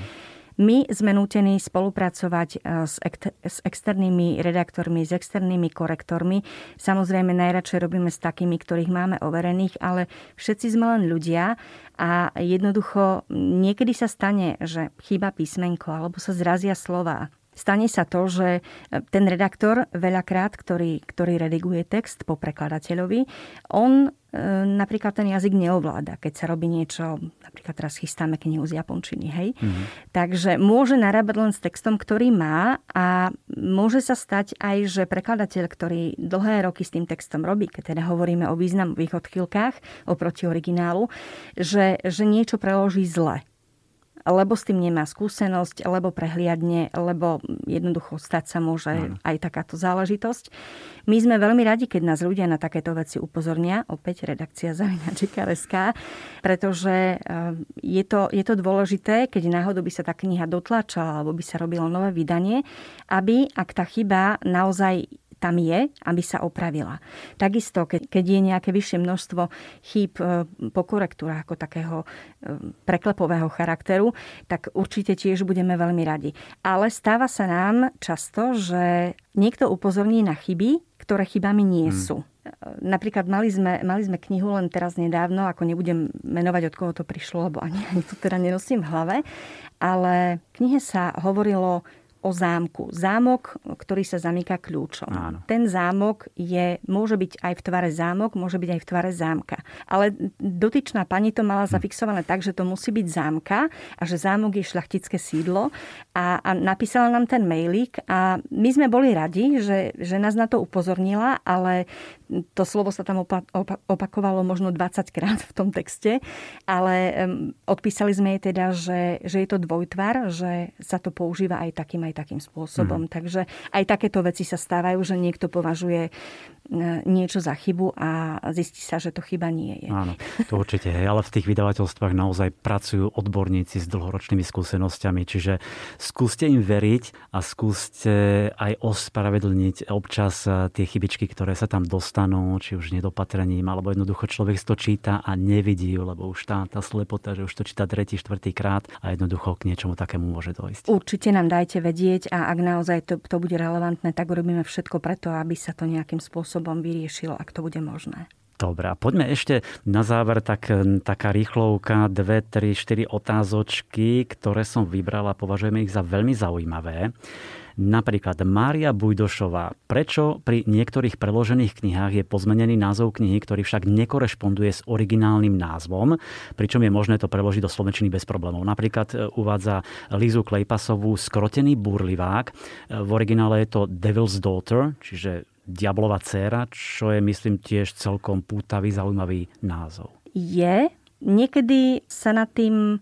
My sme nútení spolupracovať e, s, ek- s externými redaktormi, s externými korektormi. Samozrejme, najradšej robíme s takými, ktorých máme overených, ale všetci sme len ľudia a jednoducho niekedy sa stane, že chýba písmenko alebo sa zrazia slova stane sa to, že ten redaktor veľakrát, ktorý, ktorý rediguje text po prekladateľovi, on E, napríklad ten jazyk neovláda, keď sa robí niečo, napríklad teraz chystáme knihu z japončiny, hej. Mm-hmm. Takže môže narábať len s textom, ktorý má a môže sa stať aj, že prekladateľ, ktorý dlhé roky s tým textom robí, keď teda hovoríme o významových odchýlkách oproti originálu, že, že niečo preloží zle lebo s tým nemá skúsenosť, lebo prehliadne, lebo jednoducho stať sa môže ano. aj takáto záležitosť. My sme veľmi radi, keď nás ľudia na takéto veci upozornia, opäť redakcia Zavinačika.sk, pretože eh, je to, je to dôležité, keď náhodou by sa tá kniha dotlačala alebo by sa robilo nové vydanie, aby, ak tá chyba naozaj tam je, aby sa opravila. Takisto, keď, keď je nejaké vyššie množstvo chýb e, po korektúrach ako takého e, preklepového charakteru, tak určite tiež budeme veľmi radi. Ale stáva sa nám často, že niekto upozorní na chyby, ktoré chybami nie hmm. sú. Napríklad mali sme, mali sme knihu len teraz nedávno, ako nebudem menovať, od koho to prišlo, lebo ani, ani to teda nenosím v hlave, ale v knihe sa hovorilo o zámku. Zámok, ktorý sa zamýka kľúčom. Áno. Ten zámok je, môže byť aj v tvare zámok, môže byť aj v tvare zámka. Ale dotyčná pani to mala zafixované tak, že to musí byť zámka a že zámok je šľachtické sídlo a, a napísala nám ten mailík a my sme boli radi, že, že nás na to upozornila, ale to slovo sa tam opakovalo možno 20 krát v tom texte, ale odpísali sme jej teda, že, že je to dvojtvar, že sa to používa aj takým, aj takým spôsobom. Mm. Takže aj takéto veci sa stávajú, že niekto považuje niečo za chybu a zistí sa, že to chyba nie je. Áno, to určite je, ale v tých vydavateľstvách naozaj pracujú odborníci s dlhoročnými skúsenosťami, čiže skúste im veriť a skúste aj ospravedlniť občas eh, tie chybičky, ktoré sa tam dostanú, či už nedopatrením, alebo jednoducho človek to číta a nevidí lebo už tá, tá slepota, že už to číta tretí, štvrtý krát a jednoducho k niečomu takému môže dojsť. Určite nám dajte vedieť a ak naozaj to, to bude relevantné, tak urobíme všetko preto, aby sa to nejakým spôsobom vyriešilo, ak to bude možné. Dobre, a poďme ešte na záver tak, taká rýchlovka, dve, tri, štyri otázočky, ktoré som vybral a považujeme ich za veľmi zaujímavé. Napríklad Mária Bujdošová. Prečo pri niektorých preložených knihách je pozmenený názov knihy, ktorý však nekorešponduje s originálnym názvom, pričom je možné to preložiť do slovenčiny bez problémov. Napríklad e, uvádza Lizu Klejpasovú skrotený burlivák. E, v originále je to Devil's Daughter, čiže Diablova dcéra, čo je myslím tiež celkom pútavý, zaujímavý názov. Je. Niekedy sa nad tým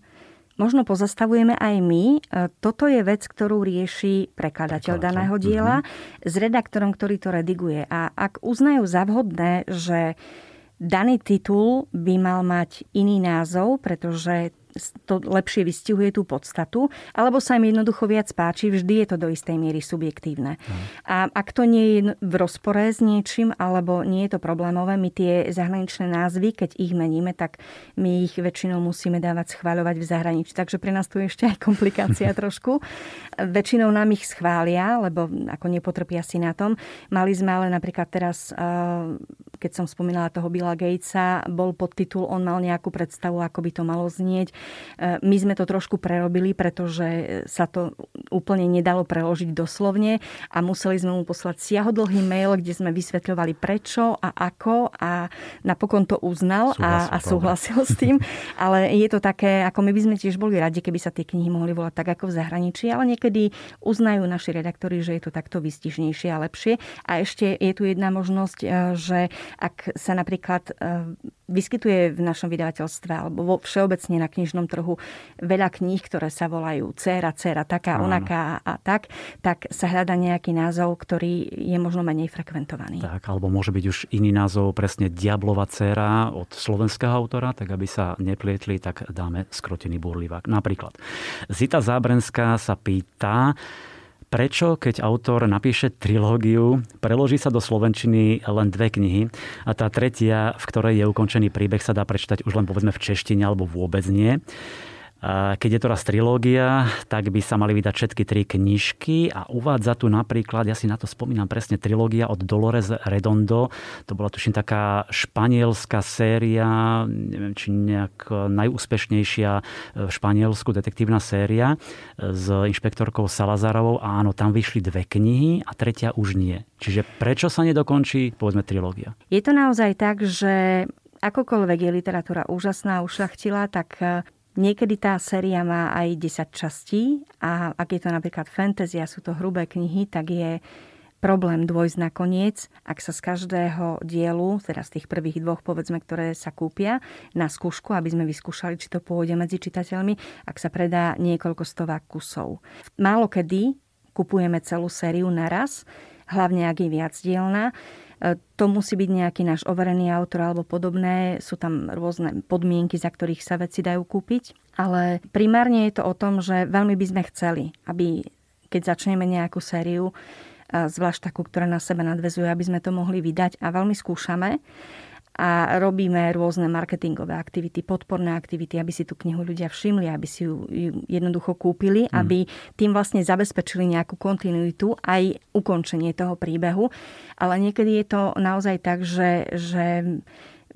možno pozastavujeme aj my. E, toto je vec, ktorú rieši prekladateľ daného diela mm-hmm. s redaktorom, ktorý to rediguje. A ak uznajú za vhodné, že daný titul by mal mať iný názov, pretože to lepšie vystihuje tú podstatu, alebo sa im jednoducho viac páči, vždy je to do istej miery subjektívne. Mm. A ak to nie je v rozpore s niečím, alebo nie je to problémové, my tie zahraničné názvy, keď ich meníme, tak my ich väčšinou musíme dávať schváľovať v zahraničí. Takže pre nás tu je ešte aj komplikácia trošku. Väčšinou nám ich schvália, lebo ako nepotrpia si na tom. Mali sme ale napríklad teraz keď som spomínala toho Billa Gatesa, bol podtitul, on mal nejakú predstavu, ako by to malo znieť. E, my sme to trošku prerobili, pretože sa to úplne nedalo preložiť doslovne a museli sme mu poslať siahodlhý mail, kde sme vysvetľovali prečo a ako a napokon to uznal a, a súhlasil s tým. Ale je to také, ako my by sme tiež boli radi, keby sa tie knihy mohli volať tak ako v zahraničí, ale niekedy uznajú naši redaktori, že je to takto vystižnejšie a lepšie. A ešte je tu jedna možnosť, e, že ak sa napríklad e, vyskytuje v našom vydavateľstve alebo vo všeobecne na knižnom trhu veľa kníh, ktoré sa volajú Cera, Cera, taká, Áno. onaká a tak, tak sa hľada nejaký názov, ktorý je možno menej frekventovaný. Tak, alebo môže byť už iný názov, presne Diablova dcera od slovenského autora, tak aby sa neplietli, tak dáme skrotený burlivák. Napríklad. Zita Zábrenská sa pýta, Prečo, keď autor napíše trilógiu, preloží sa do slovenčiny len dve knihy a tá tretia, v ktorej je ukončený príbeh, sa dá prečítať už len povedzme v češtine alebo vôbec nie? Keď je to raz trilógia, tak by sa mali vydať všetky tri knižky a uvádza tu napríklad, ja si na to spomínam presne, trilógia od Dolores Redondo. To bola tuším taká španielská séria, neviem, či nejak najúspešnejšia v Španielsku detektívna séria s inšpektorkou Salazarovou. A áno, tam vyšli dve knihy a tretia už nie. Čiže prečo sa nedokončí, povedzme, trilógia? Je to naozaj tak, že akokoľvek je literatúra úžasná, ušľachtila, tak Niekedy tá séria má aj 10 častí a ak je to napríklad fantasy a sú to hrubé knihy, tak je problém dôjsť na koniec, ak sa z každého dielu, teda z tých prvých dvoch, povedzme, ktoré sa kúpia na skúšku, aby sme vyskúšali, či to pôjde medzi čitateľmi, ak sa predá niekoľko stovák kusov. Málo kedy kupujeme celú sériu naraz, hlavne ak je viacdielna, E, to musí byť nejaký náš overený autor alebo podobné. Sú tam rôzne podmienky, za ktorých sa veci dajú kúpiť. Ale primárne je to o tom, že veľmi by sme chceli, aby keď začneme nejakú sériu, zvlášť takú, ktorá na sebe nadvezuje, aby sme to mohli vydať a veľmi skúšame a robíme rôzne marketingové aktivity, podporné aktivity, aby si tú knihu ľudia všimli, aby si ju jednoducho kúpili, mm. aby tým vlastne zabezpečili nejakú kontinuitu aj ukončenie toho príbehu. Ale niekedy je to naozaj tak, že, že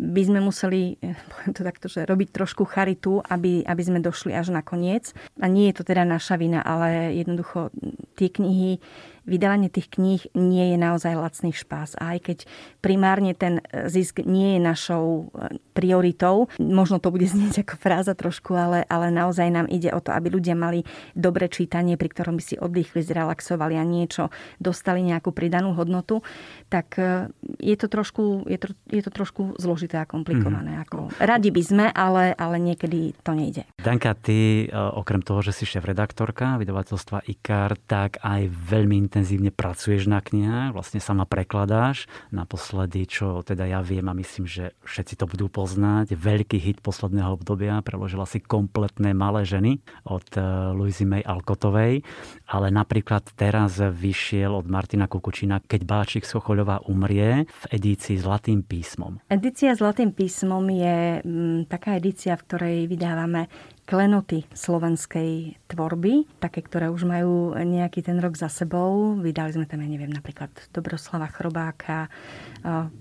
by sme museli, poviem to takto, že robiť trošku charitu, aby, aby sme došli až na koniec. A nie je to teda naša vina, ale jednoducho tie knihy vydávanie tých kníh nie je naozaj lacný špás. A aj keď primárne ten zisk nie je našou e, prioritou, možno to bude znieť ako fráza trošku, ale, ale naozaj nám ide o to, aby ľudia mali dobré čítanie, pri ktorom by si oddychli, zrelaxovali a niečo, dostali nejakú pridanú hodnotu, tak e, je to trošku, je to, je to trošku zložité a komplikované. Mm. Ako, radi by sme, ale, ale niekedy to nejde. Danka, ty e, okrem toho, že si šéf-redaktorka vydavateľstva IKAR, tak aj veľmi intenzívne pracuješ na knihách, vlastne sama prekladáš. Naposledy, čo teda ja viem a myslím, že všetci to budú poznať, veľký hit posledného obdobia, preložila si kompletné malé ženy od eh, Louisy May Alkotovej, ale napríklad teraz vyšiel od Martina Kukučina Keď Báčik Sochoľová umrie v edícii Zlatým písmom. Edícia Zlatým písmom je mm, taká edícia, v ktorej vydávame klenoty slovenskej tvorby, také, ktoré už majú nejaký ten rok za sebou. Vydali sme tam, ja neviem, napríklad Dobroslava Chrobáka,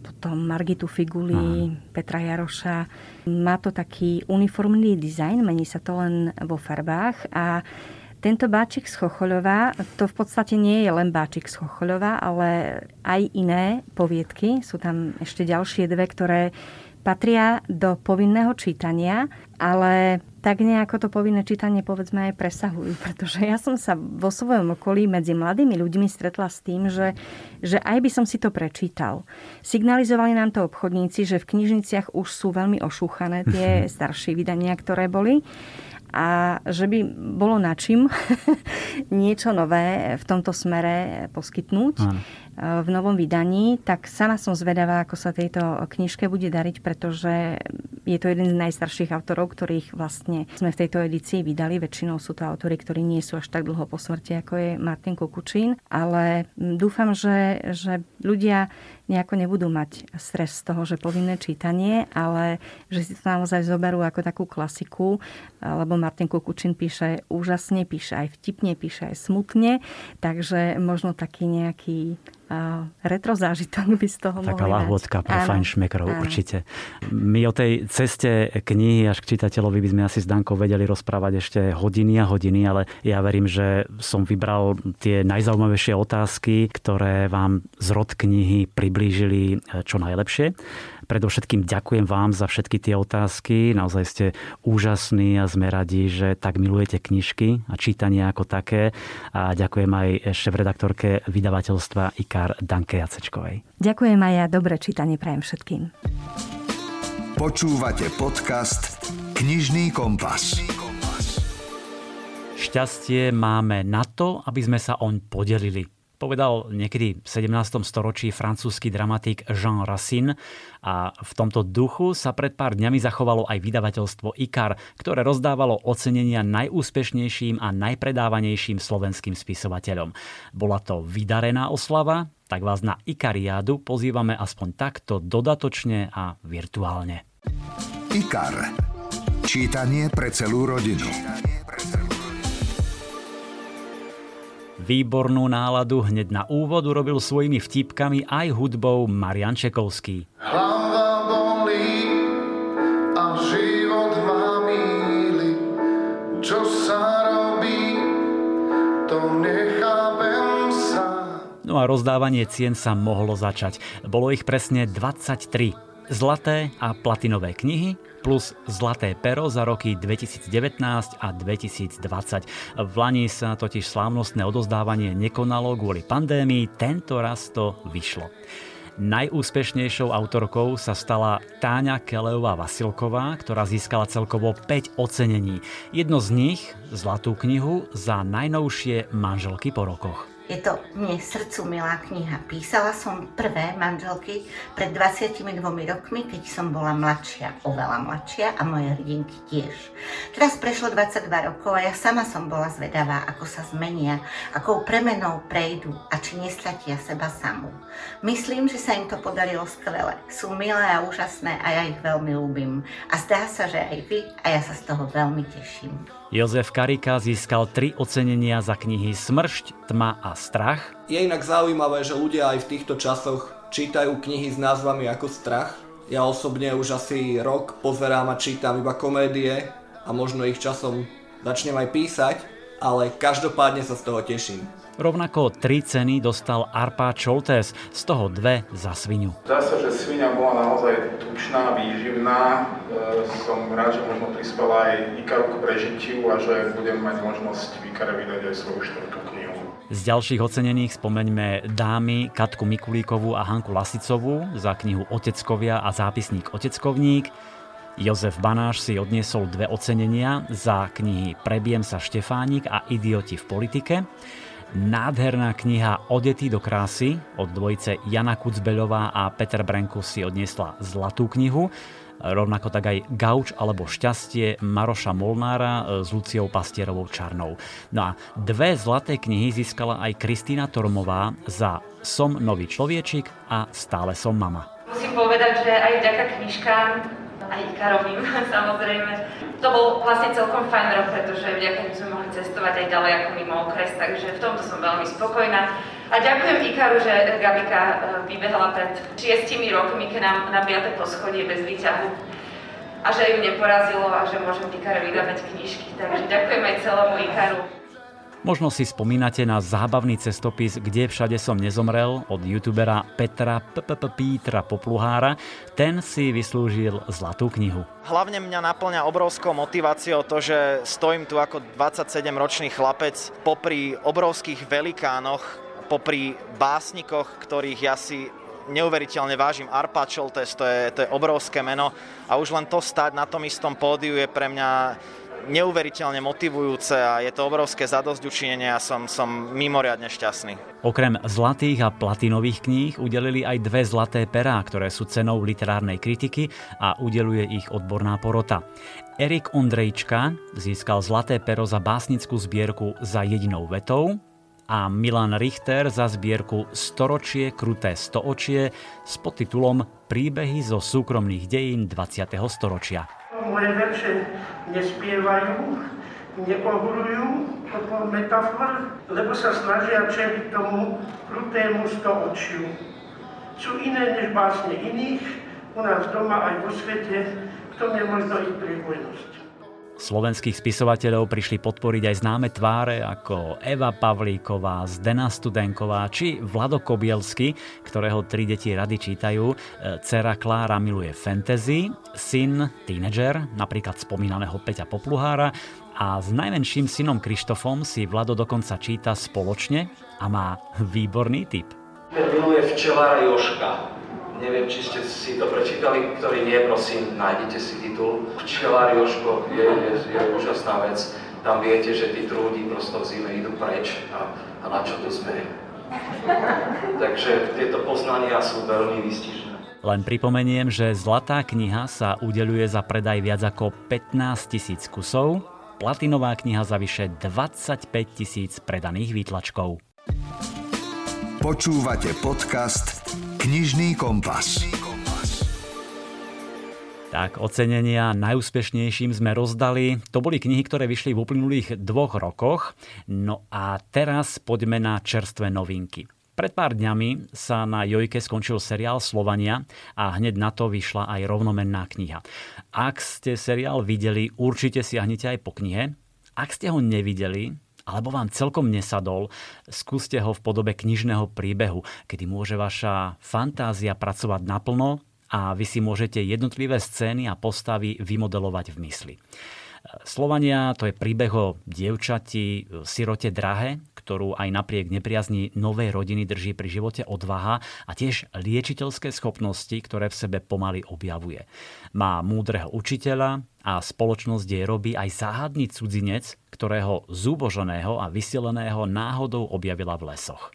potom Margitu Figuli, Aha. Petra Jaroša. Má to taký uniformný dizajn, mení sa to len vo farbách a tento báčik z Chochoľova, to v podstate nie je len báčik z Chochoľova, ale aj iné poviedky. Sú tam ešte ďalšie dve, ktoré patria do povinného čítania, ale tak nejako to povinné čítanie povedzme aj presahujú, pretože ja som sa vo svojom okolí medzi mladými ľuďmi stretla s tým, že, že aj by som si to prečítal. Signalizovali nám to obchodníci, že v knižniciach už sú veľmi ošúchané tie staršie vydania, ktoré boli a že by bolo na čím niečo nové v tomto smere poskytnúť. Áno v novom vydaní, tak sama som zvedavá, ako sa tejto knižke bude dariť, pretože je to jeden z najstarších autorov, ktorých vlastne sme v tejto edícii vydali. Väčšinou sú to autory, ktorí nie sú až tak dlho po smrti, ako je Martin Kukučín. Ale dúfam, že, že ľudia nejako nebudú mať stres z toho, že povinné čítanie, ale že si to naozaj zoberú ako takú klasiku, lebo Martin Kukučin píše úžasne, píše aj vtipne, píše aj smutne, takže možno taký nejaký retro zážitok by z toho Taká lahôdka pre fajn šmekrov, určite. My o tej ceste knihy až k čitateľovi by sme asi s Dankou vedeli rozprávať ešte hodiny a hodiny, ale ja verím, že som vybral tie najzaujímavejšie otázky, ktoré vám z rod knihy priblížili čo najlepšie. Predovšetkým ďakujem vám za všetky tie otázky. Naozaj ste úžasní a sme radi, že tak milujete knižky a čítanie ako také. A ďakujem aj šéf-redaktorke vydavateľstva IKAR Danke Jacečkovej. Ďakujem aj ja. Dobré čítanie prajem všetkým. Počúvate podcast Knižný kompas. Šťastie máme na to, aby sme sa oň podelili povedal niekedy v 17. storočí francúzsky dramatik Jean Racine a v tomto duchu sa pred pár dňami zachovalo aj vydavateľstvo IKAR, ktoré rozdávalo ocenenia najúspešnejším a najpredávanejším slovenským spisovateľom. Bola to vydarená oslava, tak vás na Ikariádu pozývame aspoň takto dodatočne a virtuálne. IKAR. Čítanie pre celú rodinu. Výbornú náladu hneď na úvod urobil svojimi vtipkami aj hudbou Marian Čekovský. Hlava bolí a život má míli. Čo sa robí, to nechápem sa. No a rozdávanie cien sa mohlo začať. Bolo ich presne 23. Zlaté a platinové knihy, plus Zlaté pero za roky 2019 a 2020. V Lani sa totiž slávnostné odozdávanie nekonalo kvôli pandémii, tento raz to vyšlo. Najúspešnejšou autorkou sa stala Táňa Kelejová Vasilková, ktorá získala celkovo 5 ocenení. Jedno z nich, Zlatú knihu, za najnovšie manželky po rokoch. Je to mne srdcu milá kniha. Písala som prvé manželky pred 22 rokmi, keď som bola mladšia, oveľa mladšia a moje hrdinky tiež. Teraz prešlo 22 rokov a ja sama som bola zvedavá, ako sa zmenia, akou premenou prejdú a či nestratia seba samú. Myslím, že sa im to podarilo skvele. Sú milé a úžasné a ja ich veľmi ľúbim. A zdá sa, že aj vy a ja sa z toho veľmi teším. Jozef Karika získal tri ocenenia za knihy Smršť, Tma a Strach. Je inak zaujímavé, že ľudia aj v týchto časoch čítajú knihy s názvami ako Strach. Ja osobne už asi rok pozerám a čítam iba komédie a možno ich časom začnem aj písať, ale každopádne sa z toho teším. Rovnako tri ceny dostal Arpa Čoltes, z toho dve za svinu. Zdá sa, že svinia bola naozaj tučná, výživná. E, som rád, že možno prispela aj Ikaru k prežitiu a že budem mať možnosť v Ikare vydať aj svoju štvrtú knihu. Z ďalších ocenených spomeňme dámy Katku Mikulíkovú a Hanku Lasicovú za knihu Oteckovia a zápisník Oteckovník. Jozef Banáš si odniesol dve ocenenia za knihy Prebiem sa Štefánik a Idioti v politike. Nádherná kniha Odetý do krásy od dvojice Jana Kucbeľová a Peter Brenku si odniesla zlatú knihu. Rovnako tak aj Gauč alebo Šťastie Maroša Molnára s Luciou Pastierovou Čarnou. No a dve zlaté knihy získala aj Kristýna Tormová za Som nový človečik a Stále som mama. Musím povedať, že aj vďaka knižkám aj Ikarovým samozrejme. To bol vlastne celkom fajn rok, pretože vďaka nim sme mohli cestovať aj ďalej ako mimo okres, takže v tomto som veľmi spokojná. A ďakujem Ikaru, že Gabika e, vybehala pred šiestimi rokmi k nám na 5. poschodie bez výťahu a že ju neporazilo a že môžem Ikare vydávať knižky. Takže ďakujem aj celému Ikaru. Možno si spomínate na zábavný cestopis Kde všade som nezomrel od youtubera Petra Pítra Popluhára. Ten si vyslúžil zlatú knihu. Hlavne mňa naplňa obrovskou motiváciou to, že stojím tu ako 27-ročný chlapec popri obrovských velikánoch, popri básnikoch, ktorých ja si neuveriteľne vážim. Arpa Čoltes, to je, to je obrovské meno a už len to stať na tom istom pódiu je pre mňa neuveriteľne motivujúce a je to obrovské zadosť učinenie a som, som mimoriadne šťastný. Okrem zlatých a platinových kníh udelili aj dve zlaté perá, ktoré sú cenou literárnej kritiky a udeluje ich odborná porota. Erik Ondrejčka získal zlaté pero za básnickú zbierku za jedinou vetou, a Milan Richter za zbierku Storočie kruté stoočie s podtitulom Príbehy zo súkromných dejín 20. storočia. Moje verše nespievajú, neohrujú, toto metafor, lebo sa snažia čeliť tomu krutému stoočiu. Sú iné než básne iných, u nás doma aj vo svete, v tom je možno ich priebojnosť. Slovenských spisovateľov prišli podporiť aj známe tváre ako Eva Pavlíková, Zdena Studenková či Vlado Kobielsky, ktorého tri deti rady čítajú. Cera Klára miluje fantasy, syn tínedžer, napríklad spomínaného Peťa Popluhára a s najmenším synom Krištofom si Vlado dokonca číta spoločne a má výborný tip. Miluje včelára Joška. Neviem, či ste si to prečítali, ktorý nie, prosím, nájdete si titul. Včelár Joško je, je, je úžasná vec. Tam viete, že tí trúdi prosto v zime idú preč a, a na čo tu sme. Takže tieto poznania sú veľmi výstižné. Len pripomeniem, že Zlatá kniha sa udeluje za predaj viac ako 15 tisíc kusov, platinová kniha za vyše 25 tisíc predaných výtlačkov. Počúvate podcast Knižný kompas. Tak, ocenenia najúspešnejším sme rozdali. To boli knihy, ktoré vyšli v uplynulých dvoch rokoch. No a teraz poďme na čerstvé novinky. Pred pár dňami sa na Jojke skončil seriál Slovania a hneď na to vyšla aj rovnomenná kniha. Ak ste seriál videli, určite siahnite aj po knihe. Ak ste ho nevideli, alebo vám celkom nesadol, skúste ho v podobe knižného príbehu, kedy môže vaša fantázia pracovať naplno a vy si môžete jednotlivé scény a postavy vymodelovať v mysli. Slovania to je príbeh o dievčati, sirote Drahe, ktorú aj napriek nepriazni novej rodiny drží pri živote odvaha a tiež liečiteľské schopnosti, ktoré v sebe pomaly objavuje. Má múdreho učiteľa a spoločnosť jej robí aj záhadný cudzinec, ktorého zúboženého a vysileného náhodou objavila v lesoch.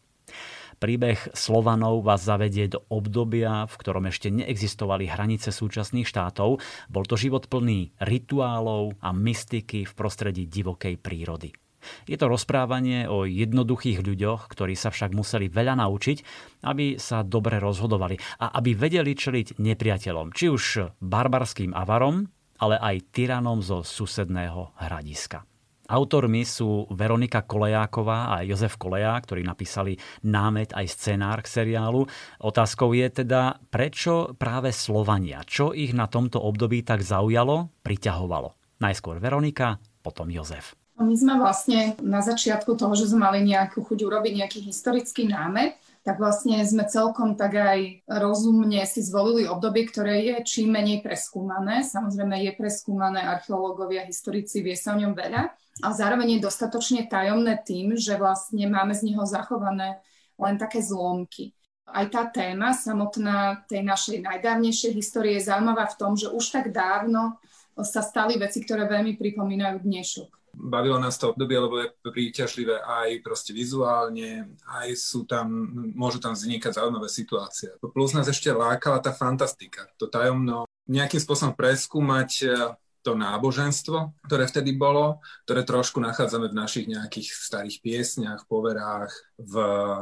Príbeh Slovanov vás zavedie do obdobia, v ktorom ešte neexistovali hranice súčasných štátov. Bol to život plný rituálov a mystiky v prostredí divokej prírody. Je to rozprávanie o jednoduchých ľuďoch, ktorí sa však museli veľa naučiť, aby sa dobre rozhodovali a aby vedeli čeliť nepriateľom, či už barbarským avarom, ale aj tyranom zo susedného hradiska. Autormi sú Veronika Kolejáková a Jozef Kolejá, ktorí napísali námet aj scenár k seriálu. Otázkou je teda, prečo práve Slovania? Čo ich na tomto období tak zaujalo, priťahovalo? Najskôr Veronika, potom Jozef. My sme vlastne na začiatku toho, že sme mali nejakú chuť urobiť nejaký historický námet, tak vlastne sme celkom tak aj rozumne si zvolili obdobie, ktoré je čím menej preskúmané. Samozrejme je preskúmané, archeológovia, historici, vie sa o ňom veľa, a zároveň je dostatočne tajomné tým, že vlastne máme z neho zachované len také zlomky. Aj tá téma samotná tej našej najdávnejšej histórie je zaujímavá v tom, že už tak dávno sa stali veci, ktoré veľmi pripomínajú dnešok bavilo nás to obdobie, lebo je príťažlivé aj proste vizuálne, aj sú tam, môžu tam vznikať zaujímavé situácie. Plus nás ešte lákala tá fantastika, to tajomno nejakým spôsobom preskúmať eh, to náboženstvo, ktoré vtedy bolo, ktoré trošku nachádzame v našich nejakých starých piesniach, poverách, v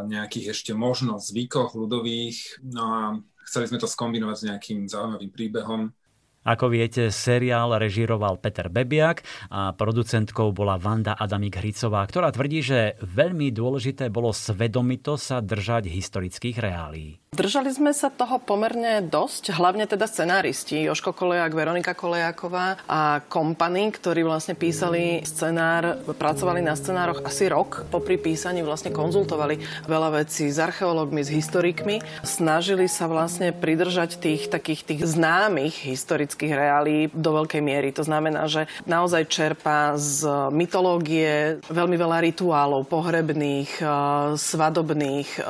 nejakých ešte možno zvykoch ľudových. No a chceli sme to skombinovať s nejakým zaujímavým príbehom. Ako viete, seriál režíroval Peter Bebiak a producentkou bola Vanda Adamik Hricová, ktorá tvrdí, že veľmi dôležité bolo svedomito sa držať historických reálií. Držali sme sa toho pomerne dosť, hlavne teda scenáristi, Joško Koleják, Veronika Kolejáková a kompany, ktorí vlastne písali scenár, pracovali na scenároch asi rok, popri písaní vlastne konzultovali veľa vecí s archeológmi, s historikmi. Snažili sa vlastne pridržať tých takých tých známych historických reálí do veľkej miery. To znamená, že naozaj čerpa z mytológie veľmi veľa rituálov, pohrebných, eh, svadobných, eh,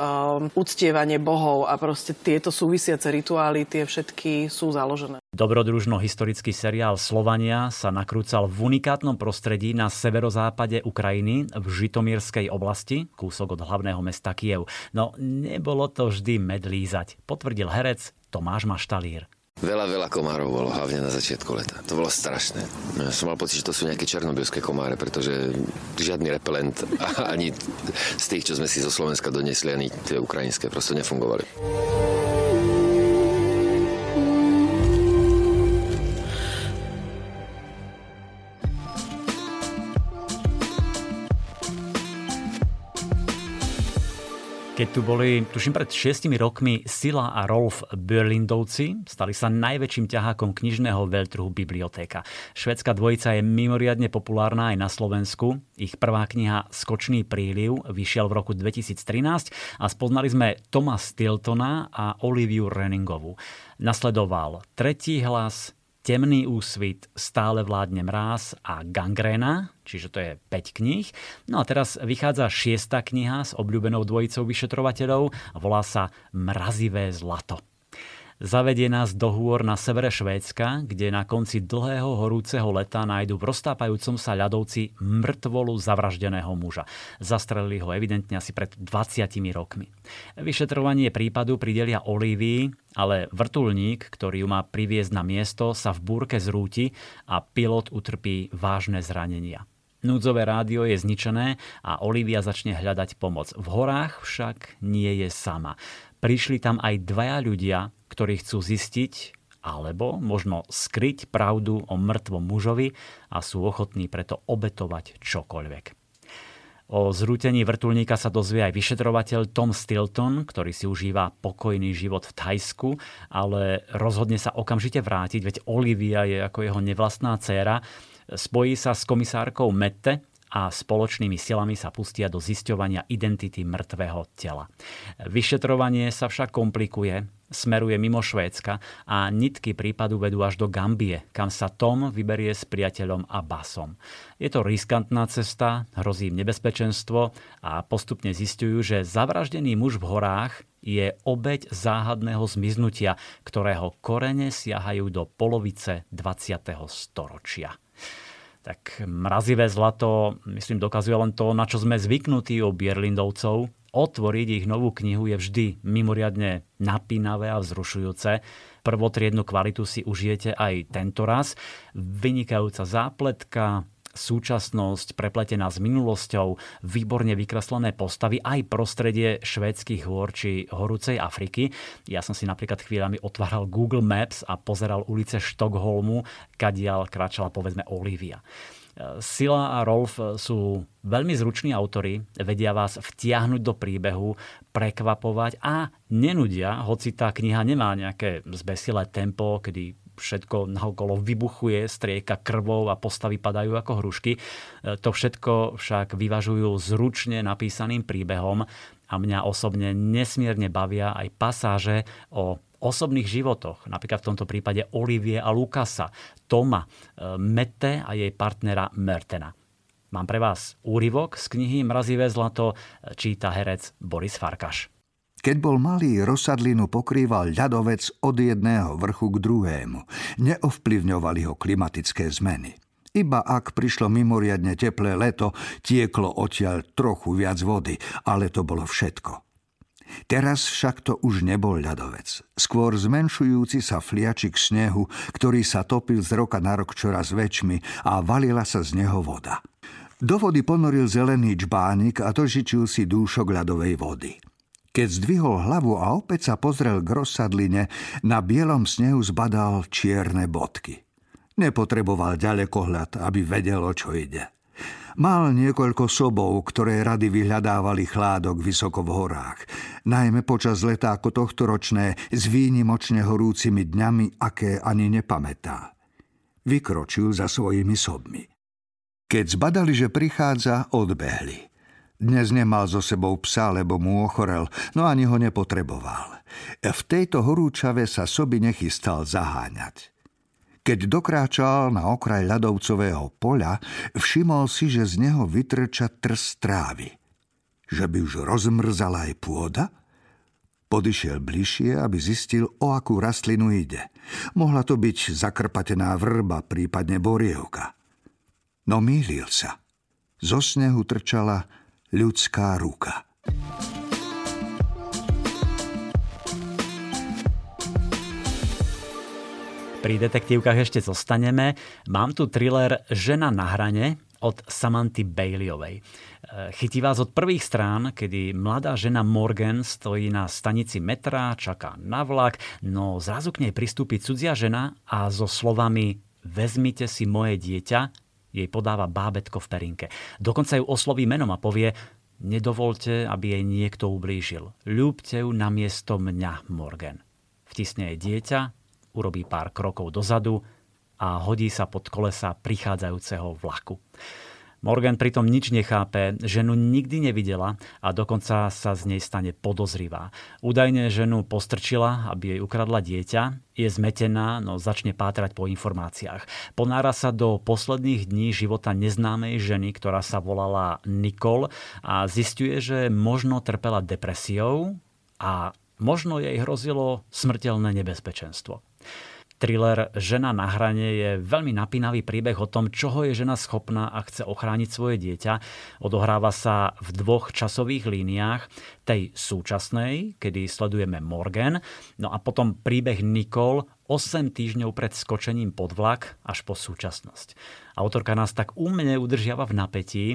uctievanie bohov a proste tieto súvisiace rituály, tie všetky sú založené. Dobrodružno-historický seriál Slovania sa nakrúcal v unikátnom prostredí na severozápade Ukrajiny v Žitomírskej oblasti, kúsok od hlavného mesta Kiev. No nebolo to vždy medlízať, potvrdil herec Tomáš Maštalír. Veľa, veľa komárov bolo, hlavne na začiatku leta. To bolo strašné. Ja som mal pocit, že to sú nejaké černobylské komáre, pretože žiadny repelent ani z tých, čo sme si zo Slovenska donesli, ani tie ukrajinské proste nefungovali. Keď tu boli, tuším pred šiestimi rokmi, Sila a Rolf Berlindovci, stali sa najväčším ťahákom knižného veľtrhu Bibliotéka. Švedská dvojica je mimoriadne populárna aj na Slovensku. Ich prvá kniha Skočný príliv vyšiel v roku 2013 a spoznali sme Toma Stiltona a Oliviu Renningovú. Nasledoval Tretí hlas, Temný úsvit, Stále vládne mráz a Gangrena, čiže to je 5 kníh. No a teraz vychádza šiesta kniha s obľúbenou dvojicou vyšetrovateľov volá sa Mrazivé zlato. Zavedie nás do hôr na severe Švédska, kde na konci dlhého horúceho leta nájdu v roztápajúcom sa ľadovci mŕtvolu zavraždeného muža. Zastrelili ho evidentne asi pred 20 rokmi. Vyšetrovanie prípadu pridelia Olivii, ale vrtulník, ktorý ju má priviesť na miesto, sa v búrke zrúti a pilot utrpí vážne zranenia. Núdzové rádio je zničené a Olivia začne hľadať pomoc. V horách však nie je sama. Prišli tam aj dvaja ľudia, ktorí chcú zistiť alebo možno skryť pravdu o mŕtvom mužovi a sú ochotní preto obetovať čokoľvek. O zrútení vrtulníka sa dozvie aj vyšetrovateľ Tom Stilton, ktorý si užíva pokojný život v Thajsku, ale rozhodne sa okamžite vrátiť, veď Olivia je ako jeho nevlastná dcéra. Spojí sa s komisárkou Mette, a spoločnými silami sa pustia do zisťovania identity mŕtvého tela. Vyšetrovanie sa však komplikuje, smeruje mimo Švédska a nitky prípadu vedú až do Gambie, kam sa Tom vyberie s priateľom a basom. Je to riskantná cesta, hrozí im nebezpečenstvo a postupne zistujú, že zavraždený muž v horách je obeď záhadného zmiznutia, ktorého korene siahajú do polovice 20. storočia tak mrazivé zlato, myslím, dokazuje len to, na čo sme zvyknutí u Bierlindovcov. Otvoriť ich novú knihu je vždy mimoriadne napínavé a vzrušujúce. Prvotriednu kvalitu si užijete aj tento raz. Vynikajúca zápletka, súčasnosť prepletená s minulosťou, výborne vykreslené postavy, aj prostredie švédskych hôr či horúcej Afriky. Ja som si napríklad chvíľami otváral Google Maps a pozeral ulice Štokholmu, kadiaľ kráčala povedzme Olivia. Sila a Rolf sú veľmi zruční autori, vedia vás vtiahnuť do príbehu, prekvapovať a nenudia, hoci tá kniha nemá nejaké zbesilé tempo, kedy všetko naokolo vybuchuje, strieka krvou a postavy padajú ako hrušky. E, to všetko však vyvažujú zručne napísaným príbehom a mňa osobne nesmierne bavia aj pasáže o osobných životoch, napríklad v tomto prípade Olivie a Lukasa, Toma, e, Mette a jej partnera Mertena. Mám pre vás úryvok z knihy Mrazivé zlato, číta herec Boris Farkaš. Keď bol malý, rozsadlinu pokrýval ľadovec od jedného vrchu k druhému. Neovplyvňovali ho klimatické zmeny. Iba ak prišlo mimoriadne teplé leto, tieklo odtiaľ trochu viac vody, ale to bolo všetko. Teraz však to už nebol ľadovec. Skôr zmenšujúci sa fliačik snehu, ktorý sa topil z roka na rok čoraz väčšmi a valila sa z neho voda. Do vody ponoril zelený čbánik a tožičil si dúšok ľadovej vody. Keď zdvihol hlavu a opäť sa pozrel k rozsadline, na bielom snehu zbadal čierne bodky. Nepotreboval ďalekohľad, aby vedel, o čo ide. Mal niekoľko sobov, ktoré rady vyhľadávali chládok vysoko v horách, najmä počas leta ako tohto ročné s výnimočne horúcimi dňami, aké ani nepamätá. Vykročil za svojimi sobmi. Keď zbadali, že prichádza, odbehli – dnes nemal so sebou psa, lebo mu ochorel, no ani ho nepotreboval. V tejto horúčave sa soby nechystal zaháňať. Keď dokráčal na okraj ľadovcového poľa, všimol si, že z neho vytrča trs trávy. Že by už rozmrzala aj pôda? Podišiel bližšie, aby zistil, o akú rastlinu ide. Mohla to byť zakrpatená vrba, prípadne borievka. No mýlil sa. Zo snehu trčala ľudská ruka. Pri detektívkach ešte zostaneme. Mám tu thriller Žena na hrane od Samanty Baileyovej. E, chytí vás od prvých strán, kedy mladá žena Morgan stojí na stanici metra, čaká na vlak, no zrazu k nej pristúpi cudzia žena a so slovami vezmite si moje dieťa jej podáva bábetko v perinke. Dokonca ju osloví menom a povie Nedovolte, aby jej niekto ublížil. Ľúbte ju namiesto mňa, Morgan. Vtisne jej dieťa, urobí pár krokov dozadu a hodí sa pod kolesa prichádzajúceho vlaku. Morgan pritom nič nechápe, ženu nikdy nevidela a dokonca sa z nej stane podozrivá. Údajne ženu postrčila, aby jej ukradla dieťa, je zmetená, no začne pátrať po informáciách. Ponára sa do posledných dní života neznámej ženy, ktorá sa volala Nicole a zistuje, že možno trpela depresiou a možno jej hrozilo smrteľné nebezpečenstvo. Thriller Žena na hrane je veľmi napínavý príbeh o tom, čoho je žena schopná a chce ochrániť svoje dieťa. Odohráva sa v dvoch časových líniách. Tej súčasnej, kedy sledujeme Morgan, no a potom príbeh Nicole 8 týždňov pred skočením pod vlak až po súčasnosť. Autorka nás tak umne udržiava v napätí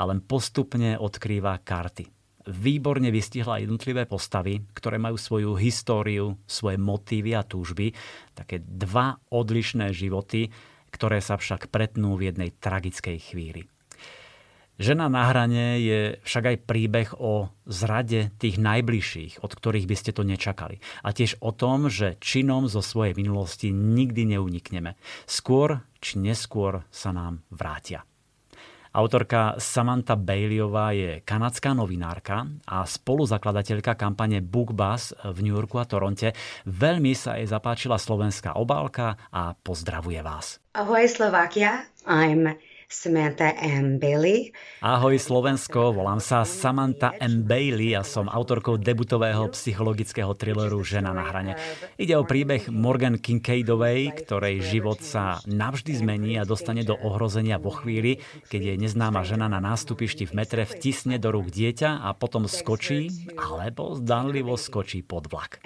a len postupne odkrýva karty výborne vystihla jednotlivé postavy, ktoré majú svoju históriu, svoje motívy a túžby. Také dva odlišné životy, ktoré sa však pretnú v jednej tragickej chvíli. Žena na hrane je však aj príbeh o zrade tých najbližších, od ktorých by ste to nečakali. A tiež o tom, že činom zo svojej minulosti nikdy neunikneme. Skôr či neskôr sa nám vrátia. Autorka Samantha Baileyová je kanadská novinárka a spoluzakladateľka kampane BookBus v New Yorku a Toronte. Veľmi sa jej zapáčila slovenská obálka a pozdravuje vás. Ahoj Slovakia, I'm Samantha M. Bailey. Ahoj Slovensko, volám sa Samantha M. Bailey a som autorkou debutového psychologického thrilleru Žena na hrane. Ide o príbeh Morgan Kincaidovej, ktorej život sa navždy zmení a dostane do ohrozenia vo chvíli, keď jej neznáma žena na nástupišti v metre vtisne do rúk dieťa a potom skočí, alebo zdanlivo skočí pod vlak.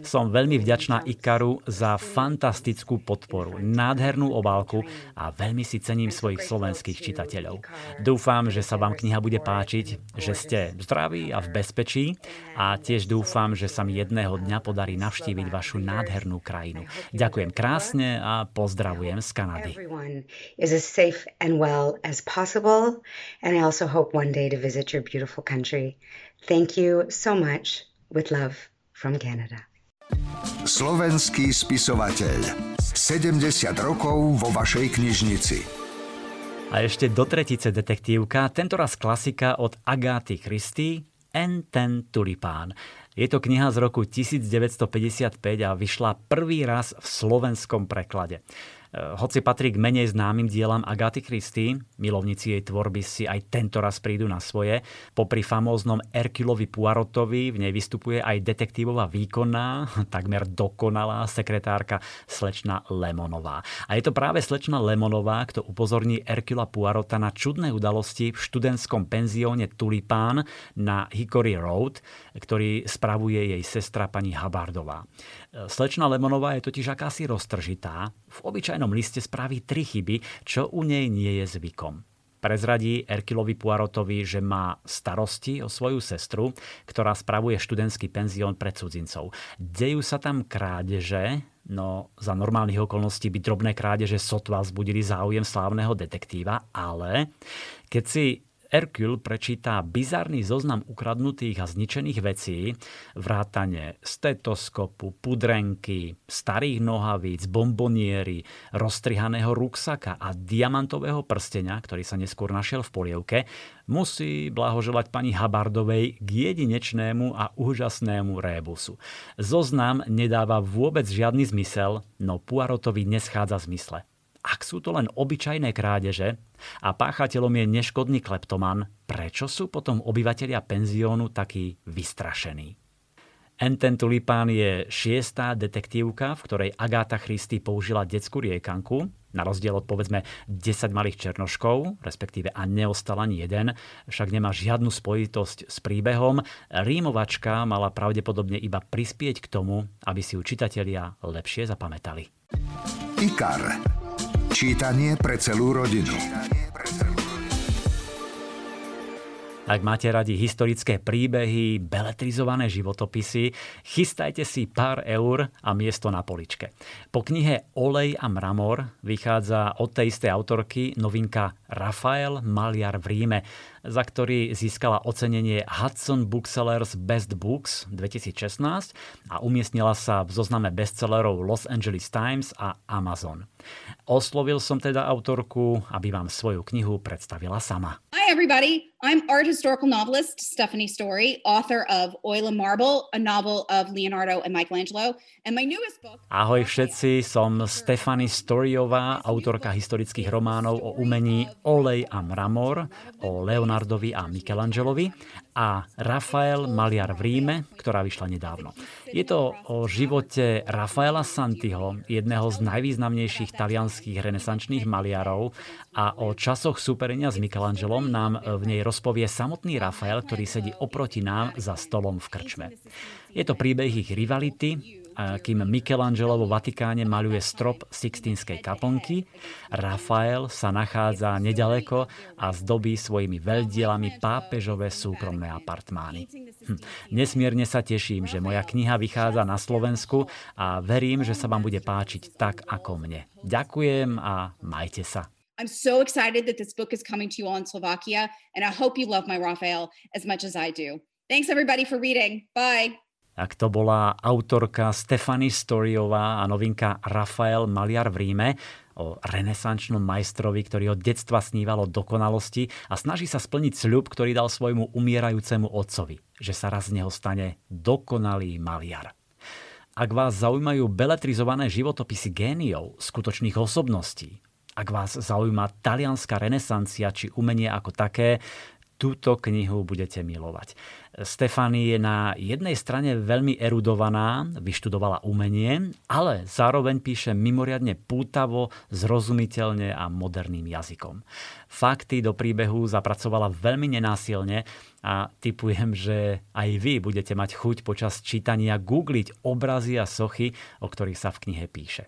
Som veľmi vďačná Ikaru za fantastickú podporu, nádhernú obálku a veľmi si cením svojich slov slovenských čitateľov. Dúfam, že sa vám kniha bude páčiť, že ste zdraví a v bezpečí a tiež dúfam, že sa mi jedného dňa podarí navštíviť vašu nádhernú krajinu. Ďakujem krásne a pozdravujem z Kanady. Thank you so much. With love from Canada. Slovenský spisovateľ. 70 rokov vo vašej knižnici. A ešte do tretice detektívka, tentoraz klasika od Agáty Christy, En ten tulipán. Je to kniha z roku 1955 a vyšla prvý raz v slovenskom preklade. Eh, hoci patrí k menej známym dielam Agaty Christie, milovníci jej tvorby si aj tento raz prídu na svoje. Popri famóznom Erkilovi Puarotovi v nej vystupuje aj detektívová výkonná, takmer dokonalá sekretárka slečna Lemonová. A je to práve slečna Lemonová, kto upozorní Erkila Puarota na čudné udalosti v študentskom penzióne Tulipán na Hickory Road, ktorý spravuje jej sestra pani Habardová. Slečna Lemonová je totiž akási roztržitá. V obyčajnom liste spraví tri chyby, čo u nej nie je zvykom. Prezradí Erkilovi Puarotovi, že má starosti o svoju sestru, ktorá spravuje študentský penzión pre cudzincov. Dejú sa tam krádeže, no za normálnych okolností by drobné krádeže sotva vzbudili záujem slávneho detektíva, ale keď si Hercule prečíta bizarný zoznam ukradnutých a zničených vecí, vrátane stetoskopu, pudrenky, starých nohavíc, bomboniery, roztrihaného ruksaka a diamantového prstenia, ktorý sa neskôr našiel v polievke, musí blahoželať pani Habardovej k jedinečnému a úžasnému rébusu. Zoznam nedáva vôbec žiadny zmysel, no Puarotovi neschádza zmysle. Ak sú to len obyčajné krádeže a páchateľom je neškodný kleptoman, prečo sú potom obyvatelia penziónu takí vystrašení? Enten Tulipán je šiestá detektívka, v ktorej Agáta Christy použila detskú riekanku, na rozdiel od povedzme 10 malých černoškov, respektíve a neostal ani jeden, však nemá žiadnu spojitosť s príbehom. Rímovačka mala pravdepodobne iba prispieť k tomu, aby si ju čitatelia lepšie zapamätali. IKAR Čítanie pre celú rodinu. Ak máte radi historické príbehy, beletrizované životopisy, chystajte si pár eur a miesto na poličke. Po knihe Olej a mramor vychádza od tej istej autorky novinka Rafael Maliar v Ríme, za ktorý získala ocenenie Hudson Booksellers Best Books 2016 a umiestnila sa v zozname bestsellerov Los Angeles Times a Amazon. Oslovil som teda autorku, aby vám svoju knihu predstavila sama. Hi everybody, I'm art historical novelist Stephanie Story, author of Oil and Marble, a novel of Leonardo and Michelangelo, and my newest book... Ahoj všetci, som Stephanie Storyová, autorka historických románov o umení Olej a mramor, o Leonardovi a Michelangelovi a Rafael Maliar v Ríme, ktorá vyšla nedávno. Je to o živote Rafaela Santiho, jedného z najvýznamnejších talianských renesančných maliarov a o časoch superenia s Michelangelom nám v nej rozpovie samotný Rafael, ktorý sedí oproti nám za stolom v krčme. Je to príbeh ich rivality, kým Michelangelo vo Vatikáne maľuje strop Sixtínskej kaplnky, Rafael sa nachádza nedaleko a zdobí svojimi veľdielami pápežové súkromné apartmány. Hm. Nesmierne sa teším, že moja kniha vychádza na Slovensku a verím, že sa vám bude páčiť tak ako mne. Ďakujem a majte sa. I'm so excited that this book is coming to you all in Slovakia, and I hope you love my Raphael as much as I do. Thanks everybody for reading. Bye. Tak to bola autorka Stefany Storiová a novinka Rafael Maliar v Ríme o renesančnom majstrovi, ktorý od detstva sníval dokonalosti a snaží sa splniť sľub, ktorý dal svojmu umierajúcemu otcovi, že sa raz z neho stane dokonalý maliar. Ak vás zaujímajú beletrizované životopisy géniov, skutočných osobností, ak vás zaujíma talianská renesancia či umenie ako také, túto knihu budete milovať. Stefany je na jednej strane veľmi erudovaná, vyštudovala umenie, ale zároveň píše mimoriadne pútavo, zrozumiteľne a moderným jazykom. Fakty do príbehu zapracovala veľmi nenásilne a typujem, že aj vy budete mať chuť počas čítania googliť obrazy a sochy, o ktorých sa v knihe píše.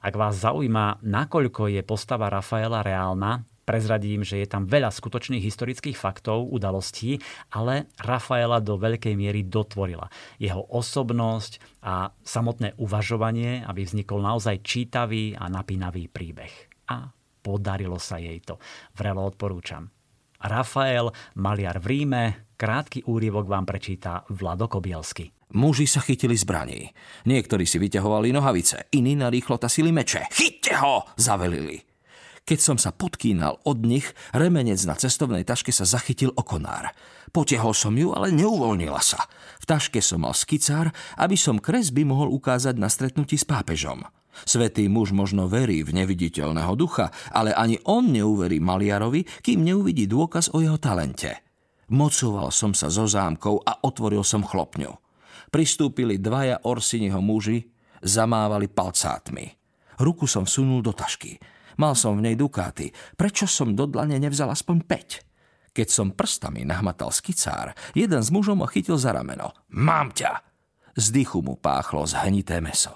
Ak vás zaujíma, nakoľko je postava Rafaela reálna, prezradím, že je tam veľa skutočných historických faktov, udalostí, ale Rafaela do veľkej miery dotvorila. Jeho osobnosť a samotné uvažovanie, aby vznikol naozaj čítavý a napínavý príbeh. A podarilo sa jej to. Vrelo odporúčam. Rafael, maliar v Ríme, krátky úryvok vám prečíta Vlado Kobielsky. Muži sa chytili zbraní. Niektorí si vyťahovali nohavice, iní narýchlo tasili meče. Chyťte ho! Zavelili. Keď som sa podkýnal od nich, remenec na cestovnej taške sa zachytil o konár. Potiehol som ju, ale neuvoľnila sa. V taške som mal skicár, aby som kresby mohol ukázať na stretnutí s pápežom. Svetý muž možno verí v neviditeľného ducha, ale ani on neuverí maliarovi, kým neuvidí dôkaz o jeho talente. Mocoval som sa zo zámkou a otvoril som chlopňu. Pristúpili dvaja Orsiniho muži, zamávali palcátmi. Ruku som vsunul do tašky. Mal som v nej dukáty. Prečo som do dlane nevzal aspoň 5? Keď som prstami nahmatal skicár, jeden z mužov ma chytil za rameno. Mám ťa! Z dychu mu páchlo zhnité meso.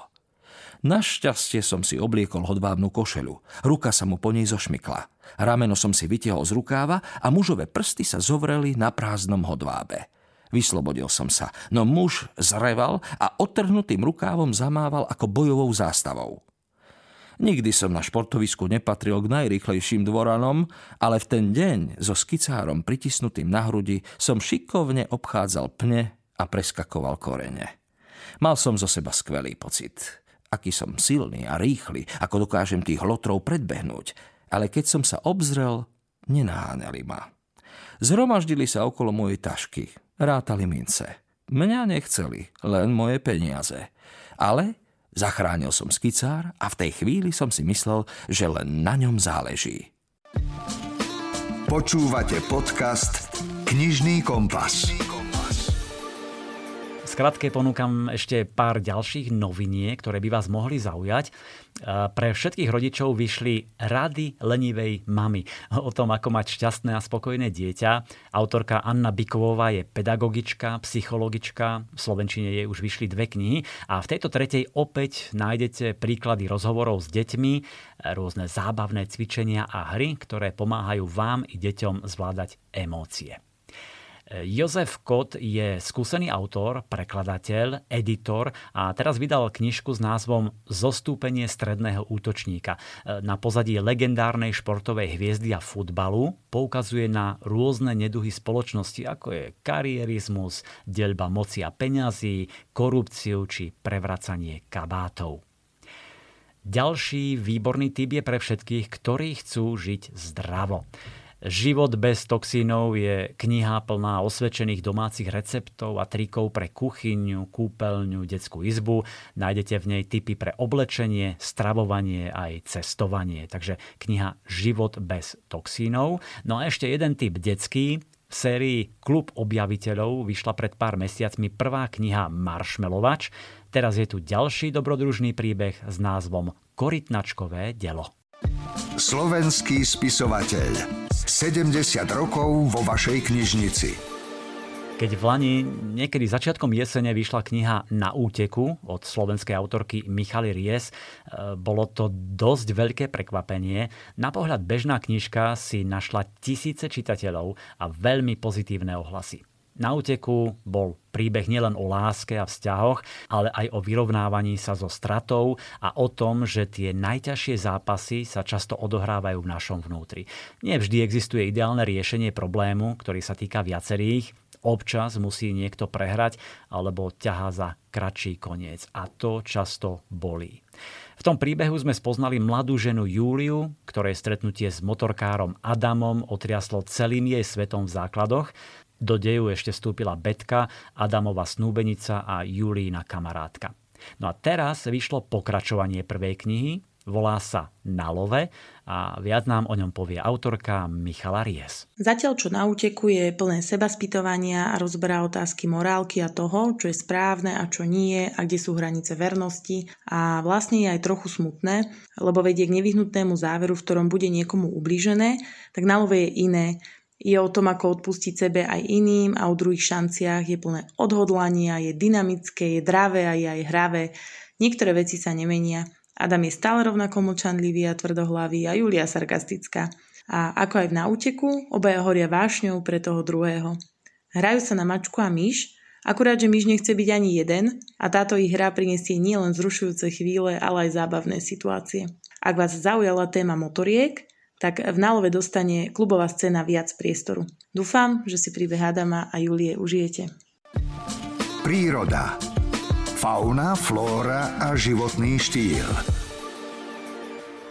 Našťastie som si obliekol hodvábnu košelu. Ruka sa mu po nej zošmykla. Rameno som si vytiahol z rukáva a mužové prsty sa zovreli na prázdnom hodvábe. Vyslobodil som sa, no muž zreval a odtrhnutým rukávom zamával ako bojovou zástavou. Nikdy som na športovisku nepatril k najrýchlejším dvoranom, ale v ten deň so skicárom pritisnutým na hrudi som šikovne obchádzal pne a preskakoval korene. Mal som zo seba skvelý pocit. Aký som silný a rýchly, ako dokážem tých lotrov predbehnúť. Ale keď som sa obzrel, nenáňali ma. Zhromaždili sa okolo mojej tašky. Rátali mince. Mňa nechceli, len moje peniaze. Ale Zachránil som skicár a v tej chvíli som si myslel, že len na ňom záleží. Počúvate podcast Knižný kompas. Skratke ponúkam ešte pár ďalších noviniek, ktoré by vás mohli zaujať. Pre všetkých rodičov vyšli Rady lenivej mamy o tom, ako mať šťastné a spokojné dieťa. Autorka Anna Bikovová je pedagogička, psychologička, v Slovenčine jej už vyšli dve knihy a v tejto tretej opäť nájdete príklady rozhovorov s deťmi, rôzne zábavné cvičenia a hry, ktoré pomáhajú vám i deťom zvládať emócie. Jozef Kot je skúsený autor, prekladateľ, editor a teraz vydal knižku s názvom Zostúpenie stredného útočníka. Na pozadí legendárnej športovej hviezdy a futbalu poukazuje na rôzne neduhy spoločnosti, ako je karierizmus, deľba moci a peňazí, korupciu či prevracanie kabátov. Ďalší výborný typ je pre všetkých, ktorí chcú žiť zdravo. Život bez toxínov je kniha plná osvedčených domácich receptov a trikov pre kuchyňu, kúpeľňu, detskú izbu. Nájdete v nej tipy pre oblečenie, stravovanie aj cestovanie. Takže kniha Život bez toxínov. No a ešte jeden typ detský, v sérii Klub objaviteľov vyšla pred pár mesiacmi prvá kniha Maršmelovač. Teraz je tu ďalší dobrodružný príbeh s názvom Korytnačkové delo. Slovenský spisovateľ 70 rokov vo vašej knižnici. Keď v Lani niekedy začiatkom jesene vyšla kniha Na úteku od slovenskej autorky Michaly Ries, e, bolo to dosť veľké prekvapenie. Na pohľad bežná knižka si našla tisíce čitateľov a veľmi pozitívne ohlasy. Na úteku bol príbeh nielen o láske a vzťahoch, ale aj o vyrovnávaní sa so stratou a o tom, že tie najťažšie zápasy sa často odohrávajú v našom vnútri. Nie vždy existuje ideálne riešenie problému, ktorý sa týka viacerých. Občas musí niekto prehrať alebo ťahá za kratší koniec. A to často bolí. V tom príbehu sme spoznali mladú ženu Júliu, ktorej stretnutie s motorkárom Adamom otriaslo celým jej svetom v základoch do deju ešte vstúpila Betka, Adamova snúbenica a Julína kamarátka. No a teraz vyšlo pokračovanie prvej knihy, volá sa Na love a viac nám o ňom povie autorka Michala Ries. Zatiaľ, čo na úteku je plné seba spýtovania a rozberá otázky morálky a toho, čo je správne a čo nie a kde sú hranice vernosti a vlastne je aj trochu smutné, lebo vedie k nevyhnutnému záveru, v ktorom bude niekomu ublížené, tak na love je iné je o tom, ako odpustiť sebe aj iným a o druhých šanciach, je plné odhodlania, je dynamické, je dravé a je aj hravé. Niektoré veci sa nemenia. Adam je stále rovnako mlčanlivý a tvrdohlavý a Julia sarkastická. A ako aj v náuteku, obaja horia vášňou pre toho druhého. Hrajú sa na mačku a myš, akurát, že myš nechce byť ani jeden a táto ich hra prinesie nielen zrušujúce chvíle, ale aj zábavné situácie. Ak vás zaujala téma motoriek, tak v nálove dostane klubová scéna viac priestoru. Dúfam, že si príbeh Adama a Julie užijete. Príroda. Fauna, flóra a životný štýl.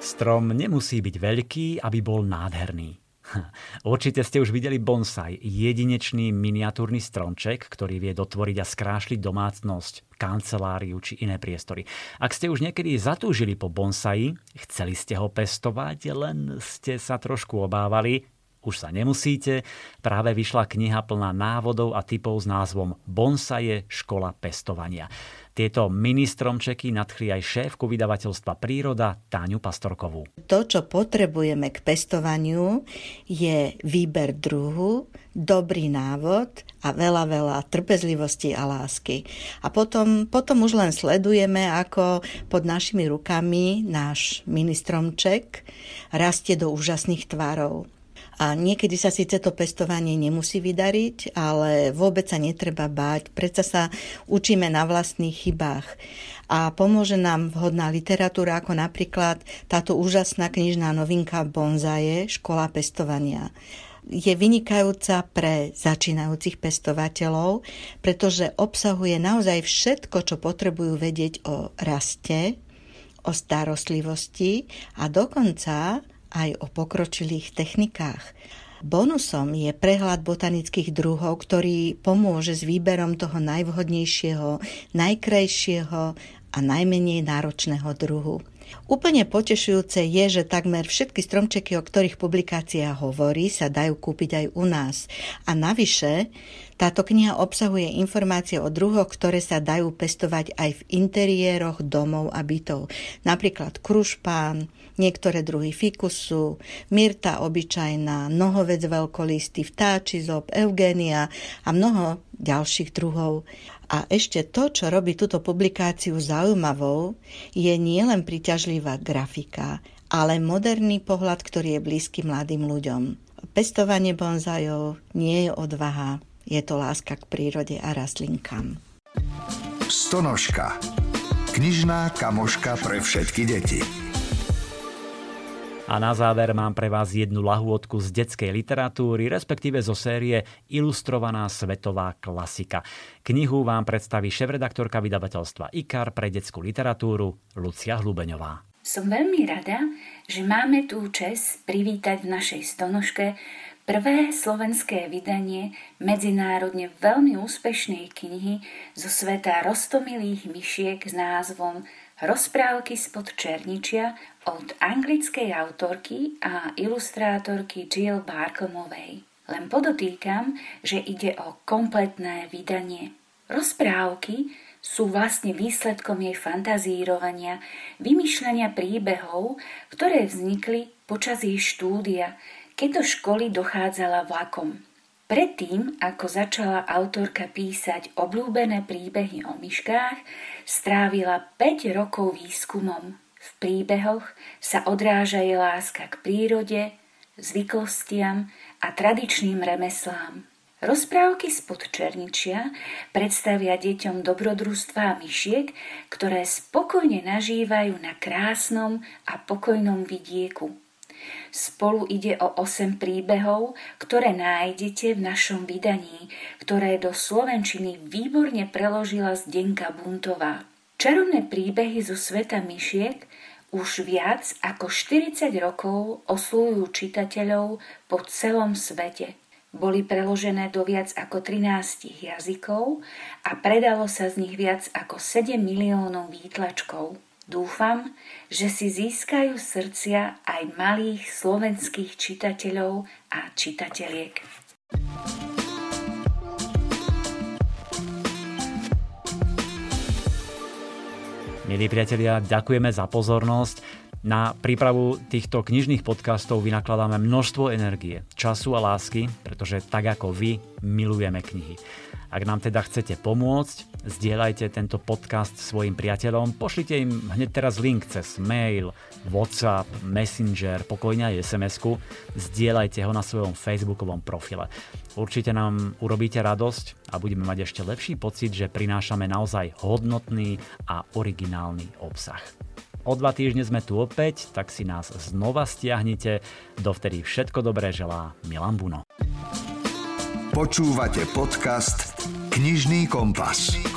Strom nemusí byť veľký, aby bol nádherný. Určite ste už videli bonsai, jedinečný miniatúrny stromček, ktorý vie dotvoriť a skrášliť domácnosť, kanceláriu či iné priestory. Ak ste už niekedy zatúžili po bonsai, chceli ste ho pestovať, len ste sa trošku obávali, už sa nemusíte, práve vyšla kniha plná návodov a typov s názvom Bonsaje škola pestovania. Tieto ministromčeky nadchli aj šéfku vydavateľstva Príroda Táňu Pastorkovú. To, čo potrebujeme k pestovaniu, je výber druhu, dobrý návod a veľa, veľa trpezlivosti a lásky. A potom, potom už len sledujeme, ako pod našimi rukami náš ministromček rastie do úžasných tvarov. A niekedy sa síce to pestovanie nemusí vydariť, ale vôbec sa netreba báť. Predsa sa učíme na vlastných chybách. A pomôže nám vhodná literatúra, ako napríklad táto úžasná knižná novinka Bonzaje, Škola pestovania je vynikajúca pre začínajúcich pestovateľov, pretože obsahuje naozaj všetko, čo potrebujú vedieť o raste, o starostlivosti a dokonca aj o pokročilých technikách. Bonusom je prehľad botanických druhov, ktorý pomôže s výberom toho najvhodnejšieho, najkrajšieho a najmenej náročného druhu. Úplne potešujúce je, že takmer všetky stromčeky, o ktorých publikácia hovorí, sa dajú kúpiť aj u nás. A navyše, táto kniha obsahuje informácie o druhoch, ktoré sa dajú pestovať aj v interiéroch domov a bytov. Napríklad krušpán, niektoré druhy fikusu, myrta obyčajná, nohovec veľkolistý, vtáči zob, eugénia a mnoho ďalších druhov. A ešte to, čo robí túto publikáciu zaujímavou, je nielen príťažlivá grafika, ale moderný pohľad, ktorý je blízky mladým ľuďom. Pestovanie bonzajov nie je odvaha, je to láska k prírode a rastlinkám. Stonožka. Knižná kamoška pre všetky deti. A na záver mám pre vás jednu lahôdku z detskej literatúry, respektíve zo série Ilustrovaná svetová klasika. Knihu vám predstaví šéf-redaktorka vydavateľstva IKAR pre detskú literatúru Lucia Hlubeňová. Som veľmi rada, že máme tú čest privítať v našej stonožke prvé slovenské vydanie medzinárodne veľmi úspešnej knihy zo sveta rostomilých myšiek s názvom Rozprávky spod Černičia od anglickej autorky a ilustrátorky Jill Barkomovej. Len podotýkam, že ide o kompletné vydanie. Rozprávky sú vlastne výsledkom jej fantazírovania, vymýšľania príbehov, ktoré vznikli počas jej štúdia, keď do školy dochádzala vlakom. Predtým, ako začala autorka písať obľúbené príbehy o myškách, strávila 5 rokov výskumom. V príbehoch sa odráža jej láska k prírode, zvyklostiam a tradičným remeslám. Rozprávky spod Černičia predstavia deťom dobrodružstvá myšiek, ktoré spokojne nažívajú na krásnom a pokojnom vidieku. Spolu ide o 8 príbehov, ktoré nájdete v našom vydaní, ktoré do Slovenčiny výborne preložila Zdenka Buntová. Čarovné príbehy zo sveta myšiek už viac ako 40 rokov oslujú čitateľov po celom svete. Boli preložené do viac ako 13 jazykov a predalo sa z nich viac ako 7 miliónov výtlačkov. Dúfam, že si získajú srdcia aj malých slovenských čitateľov a čitateliek. Milí priatelia, ďakujeme za pozornosť. Na prípravu týchto knižných podcastov vynakladáme množstvo energie, času a lásky, pretože tak ako vy milujeme knihy. Ak nám teda chcete pomôcť, zdieľajte tento podcast svojim priateľom, pošlite im hneď teraz link cez mail, WhatsApp, Messenger, pokojne aj SMS-ku, zdieľajte ho na svojom facebookovom profile. Určite nám urobíte radosť a budeme mať ešte lepší pocit, že prinášame naozaj hodnotný a originálny obsah. O dva týždne sme tu opäť, tak si nás znova stiahnite. Dovtedy všetko dobré želá Milan Buno. Počúvate podcast Knižný kompas.